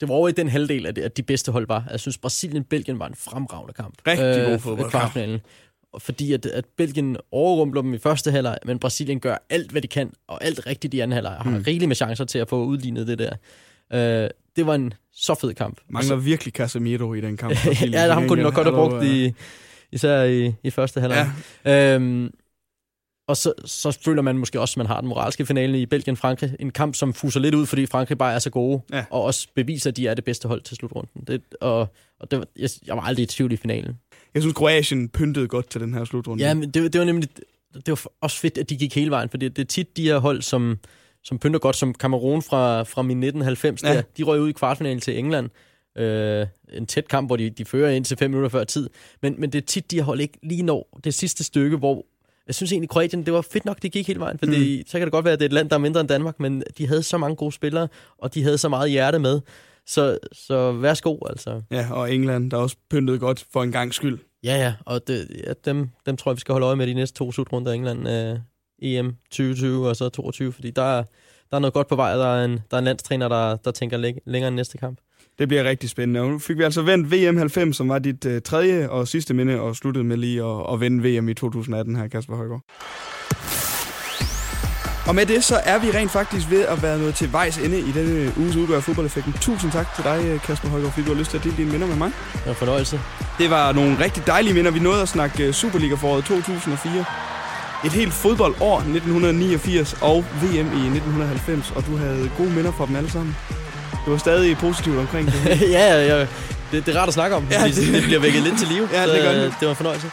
[SPEAKER 3] det var over i den halvdel, at, at de bedste hold var. Jeg synes, Brasilien-Belgien var en fremragende kamp.
[SPEAKER 2] Rigtig god
[SPEAKER 3] øh,
[SPEAKER 2] fodboldkamp.
[SPEAKER 3] kvartfinalen. Og fordi at, at Belgien overrumpler dem i første halvleg, men Brasilien gør alt, hvad de kan, og alt rigtigt i anden halvleg, og har
[SPEAKER 2] Mm.
[SPEAKER 3] rigeligt med chancer til at få udlignet det der. Øh, det var en så fed kamp.
[SPEAKER 2] Mangler virkelig Casemiro i den kamp.
[SPEAKER 3] ja, ham kunne de nok godt have brugt i, især i, i første halvleg.
[SPEAKER 2] Ja,
[SPEAKER 3] Øhm, og så, så føler man måske også, at man har den moralske finale i Belgien-Frankrig. En kamp, som fuser lidt ud, fordi Frankrig bare er så gode,
[SPEAKER 2] Ja.
[SPEAKER 3] og også beviser, at de er det bedste hold til slutrunden. Det, og og det, var- jeg, jeg var aldrig i tvivl i finalen.
[SPEAKER 2] jeg synes, Kroatien pyntede godt til den her slutrunde.
[SPEAKER 3] Ja, men det, det var nemlig det var også fedt, at de gik hele vejen, for det, det er tit de her hold, som, som pynter godt, som Cameroon fra, fra min 1990,
[SPEAKER 2] Ja.
[SPEAKER 3] der, de røg ud i kvartfinalen til England, øh, en tæt kamp, hvor de, de fører ind til fem minutter før tid. Men, men det er tit, de har holdt ikke lige når det sidste stykke, hvor jeg synes egentlig, Kroatien, det var fedt nok, det gik hele vejen. For mm. det, så kan det godt være, at det er et land, der er mindre end Danmark, men de havde så mange gode spillere, og de havde så meget hjerte med. Så, så værsgo, altså.
[SPEAKER 2] Ja, og England, der også pyntet godt for en gang skyld.
[SPEAKER 3] Ja, ja, og det, ja, dem, dem tror jeg, vi skal holde øje med de næste to slutrunder af England. Øh, EM 2020 og så 22, fordi der er, der er noget godt på vej, der er en, der er en landstræner, der, der tænker læ- længere end næste kamp.
[SPEAKER 2] Det bliver rigtig spændende. Og nu fik vi altså vendt VM 90, som var dit uh, tredje og sidste minde, og sluttede med lige at, at vende VM i 2018 her, Kasper Højgaard. Og med det, så er vi rent faktisk ved at være nået til vejs ende i denne uges udgave af fodboldeffekten. Tusind tak til dig, Kasper Højgaard, fordi du har lyst til at dele dine minder med mig.
[SPEAKER 3] Det var fornøjelse.
[SPEAKER 2] Det var nogle rigtig dejlige minder. Vi nåede at snakke Superliga foråret 2004. Et helt fodboldår 1989 og VM i 1990, og du havde gode minder for dem alle sammen. Du var stadig positivt omkring det.
[SPEAKER 3] ja, ja, ja. Det, det er rart at snakke om, ja, det... det bliver vækket lidt til liv.
[SPEAKER 2] Ja, det gør det.
[SPEAKER 3] det var en fornøjelse.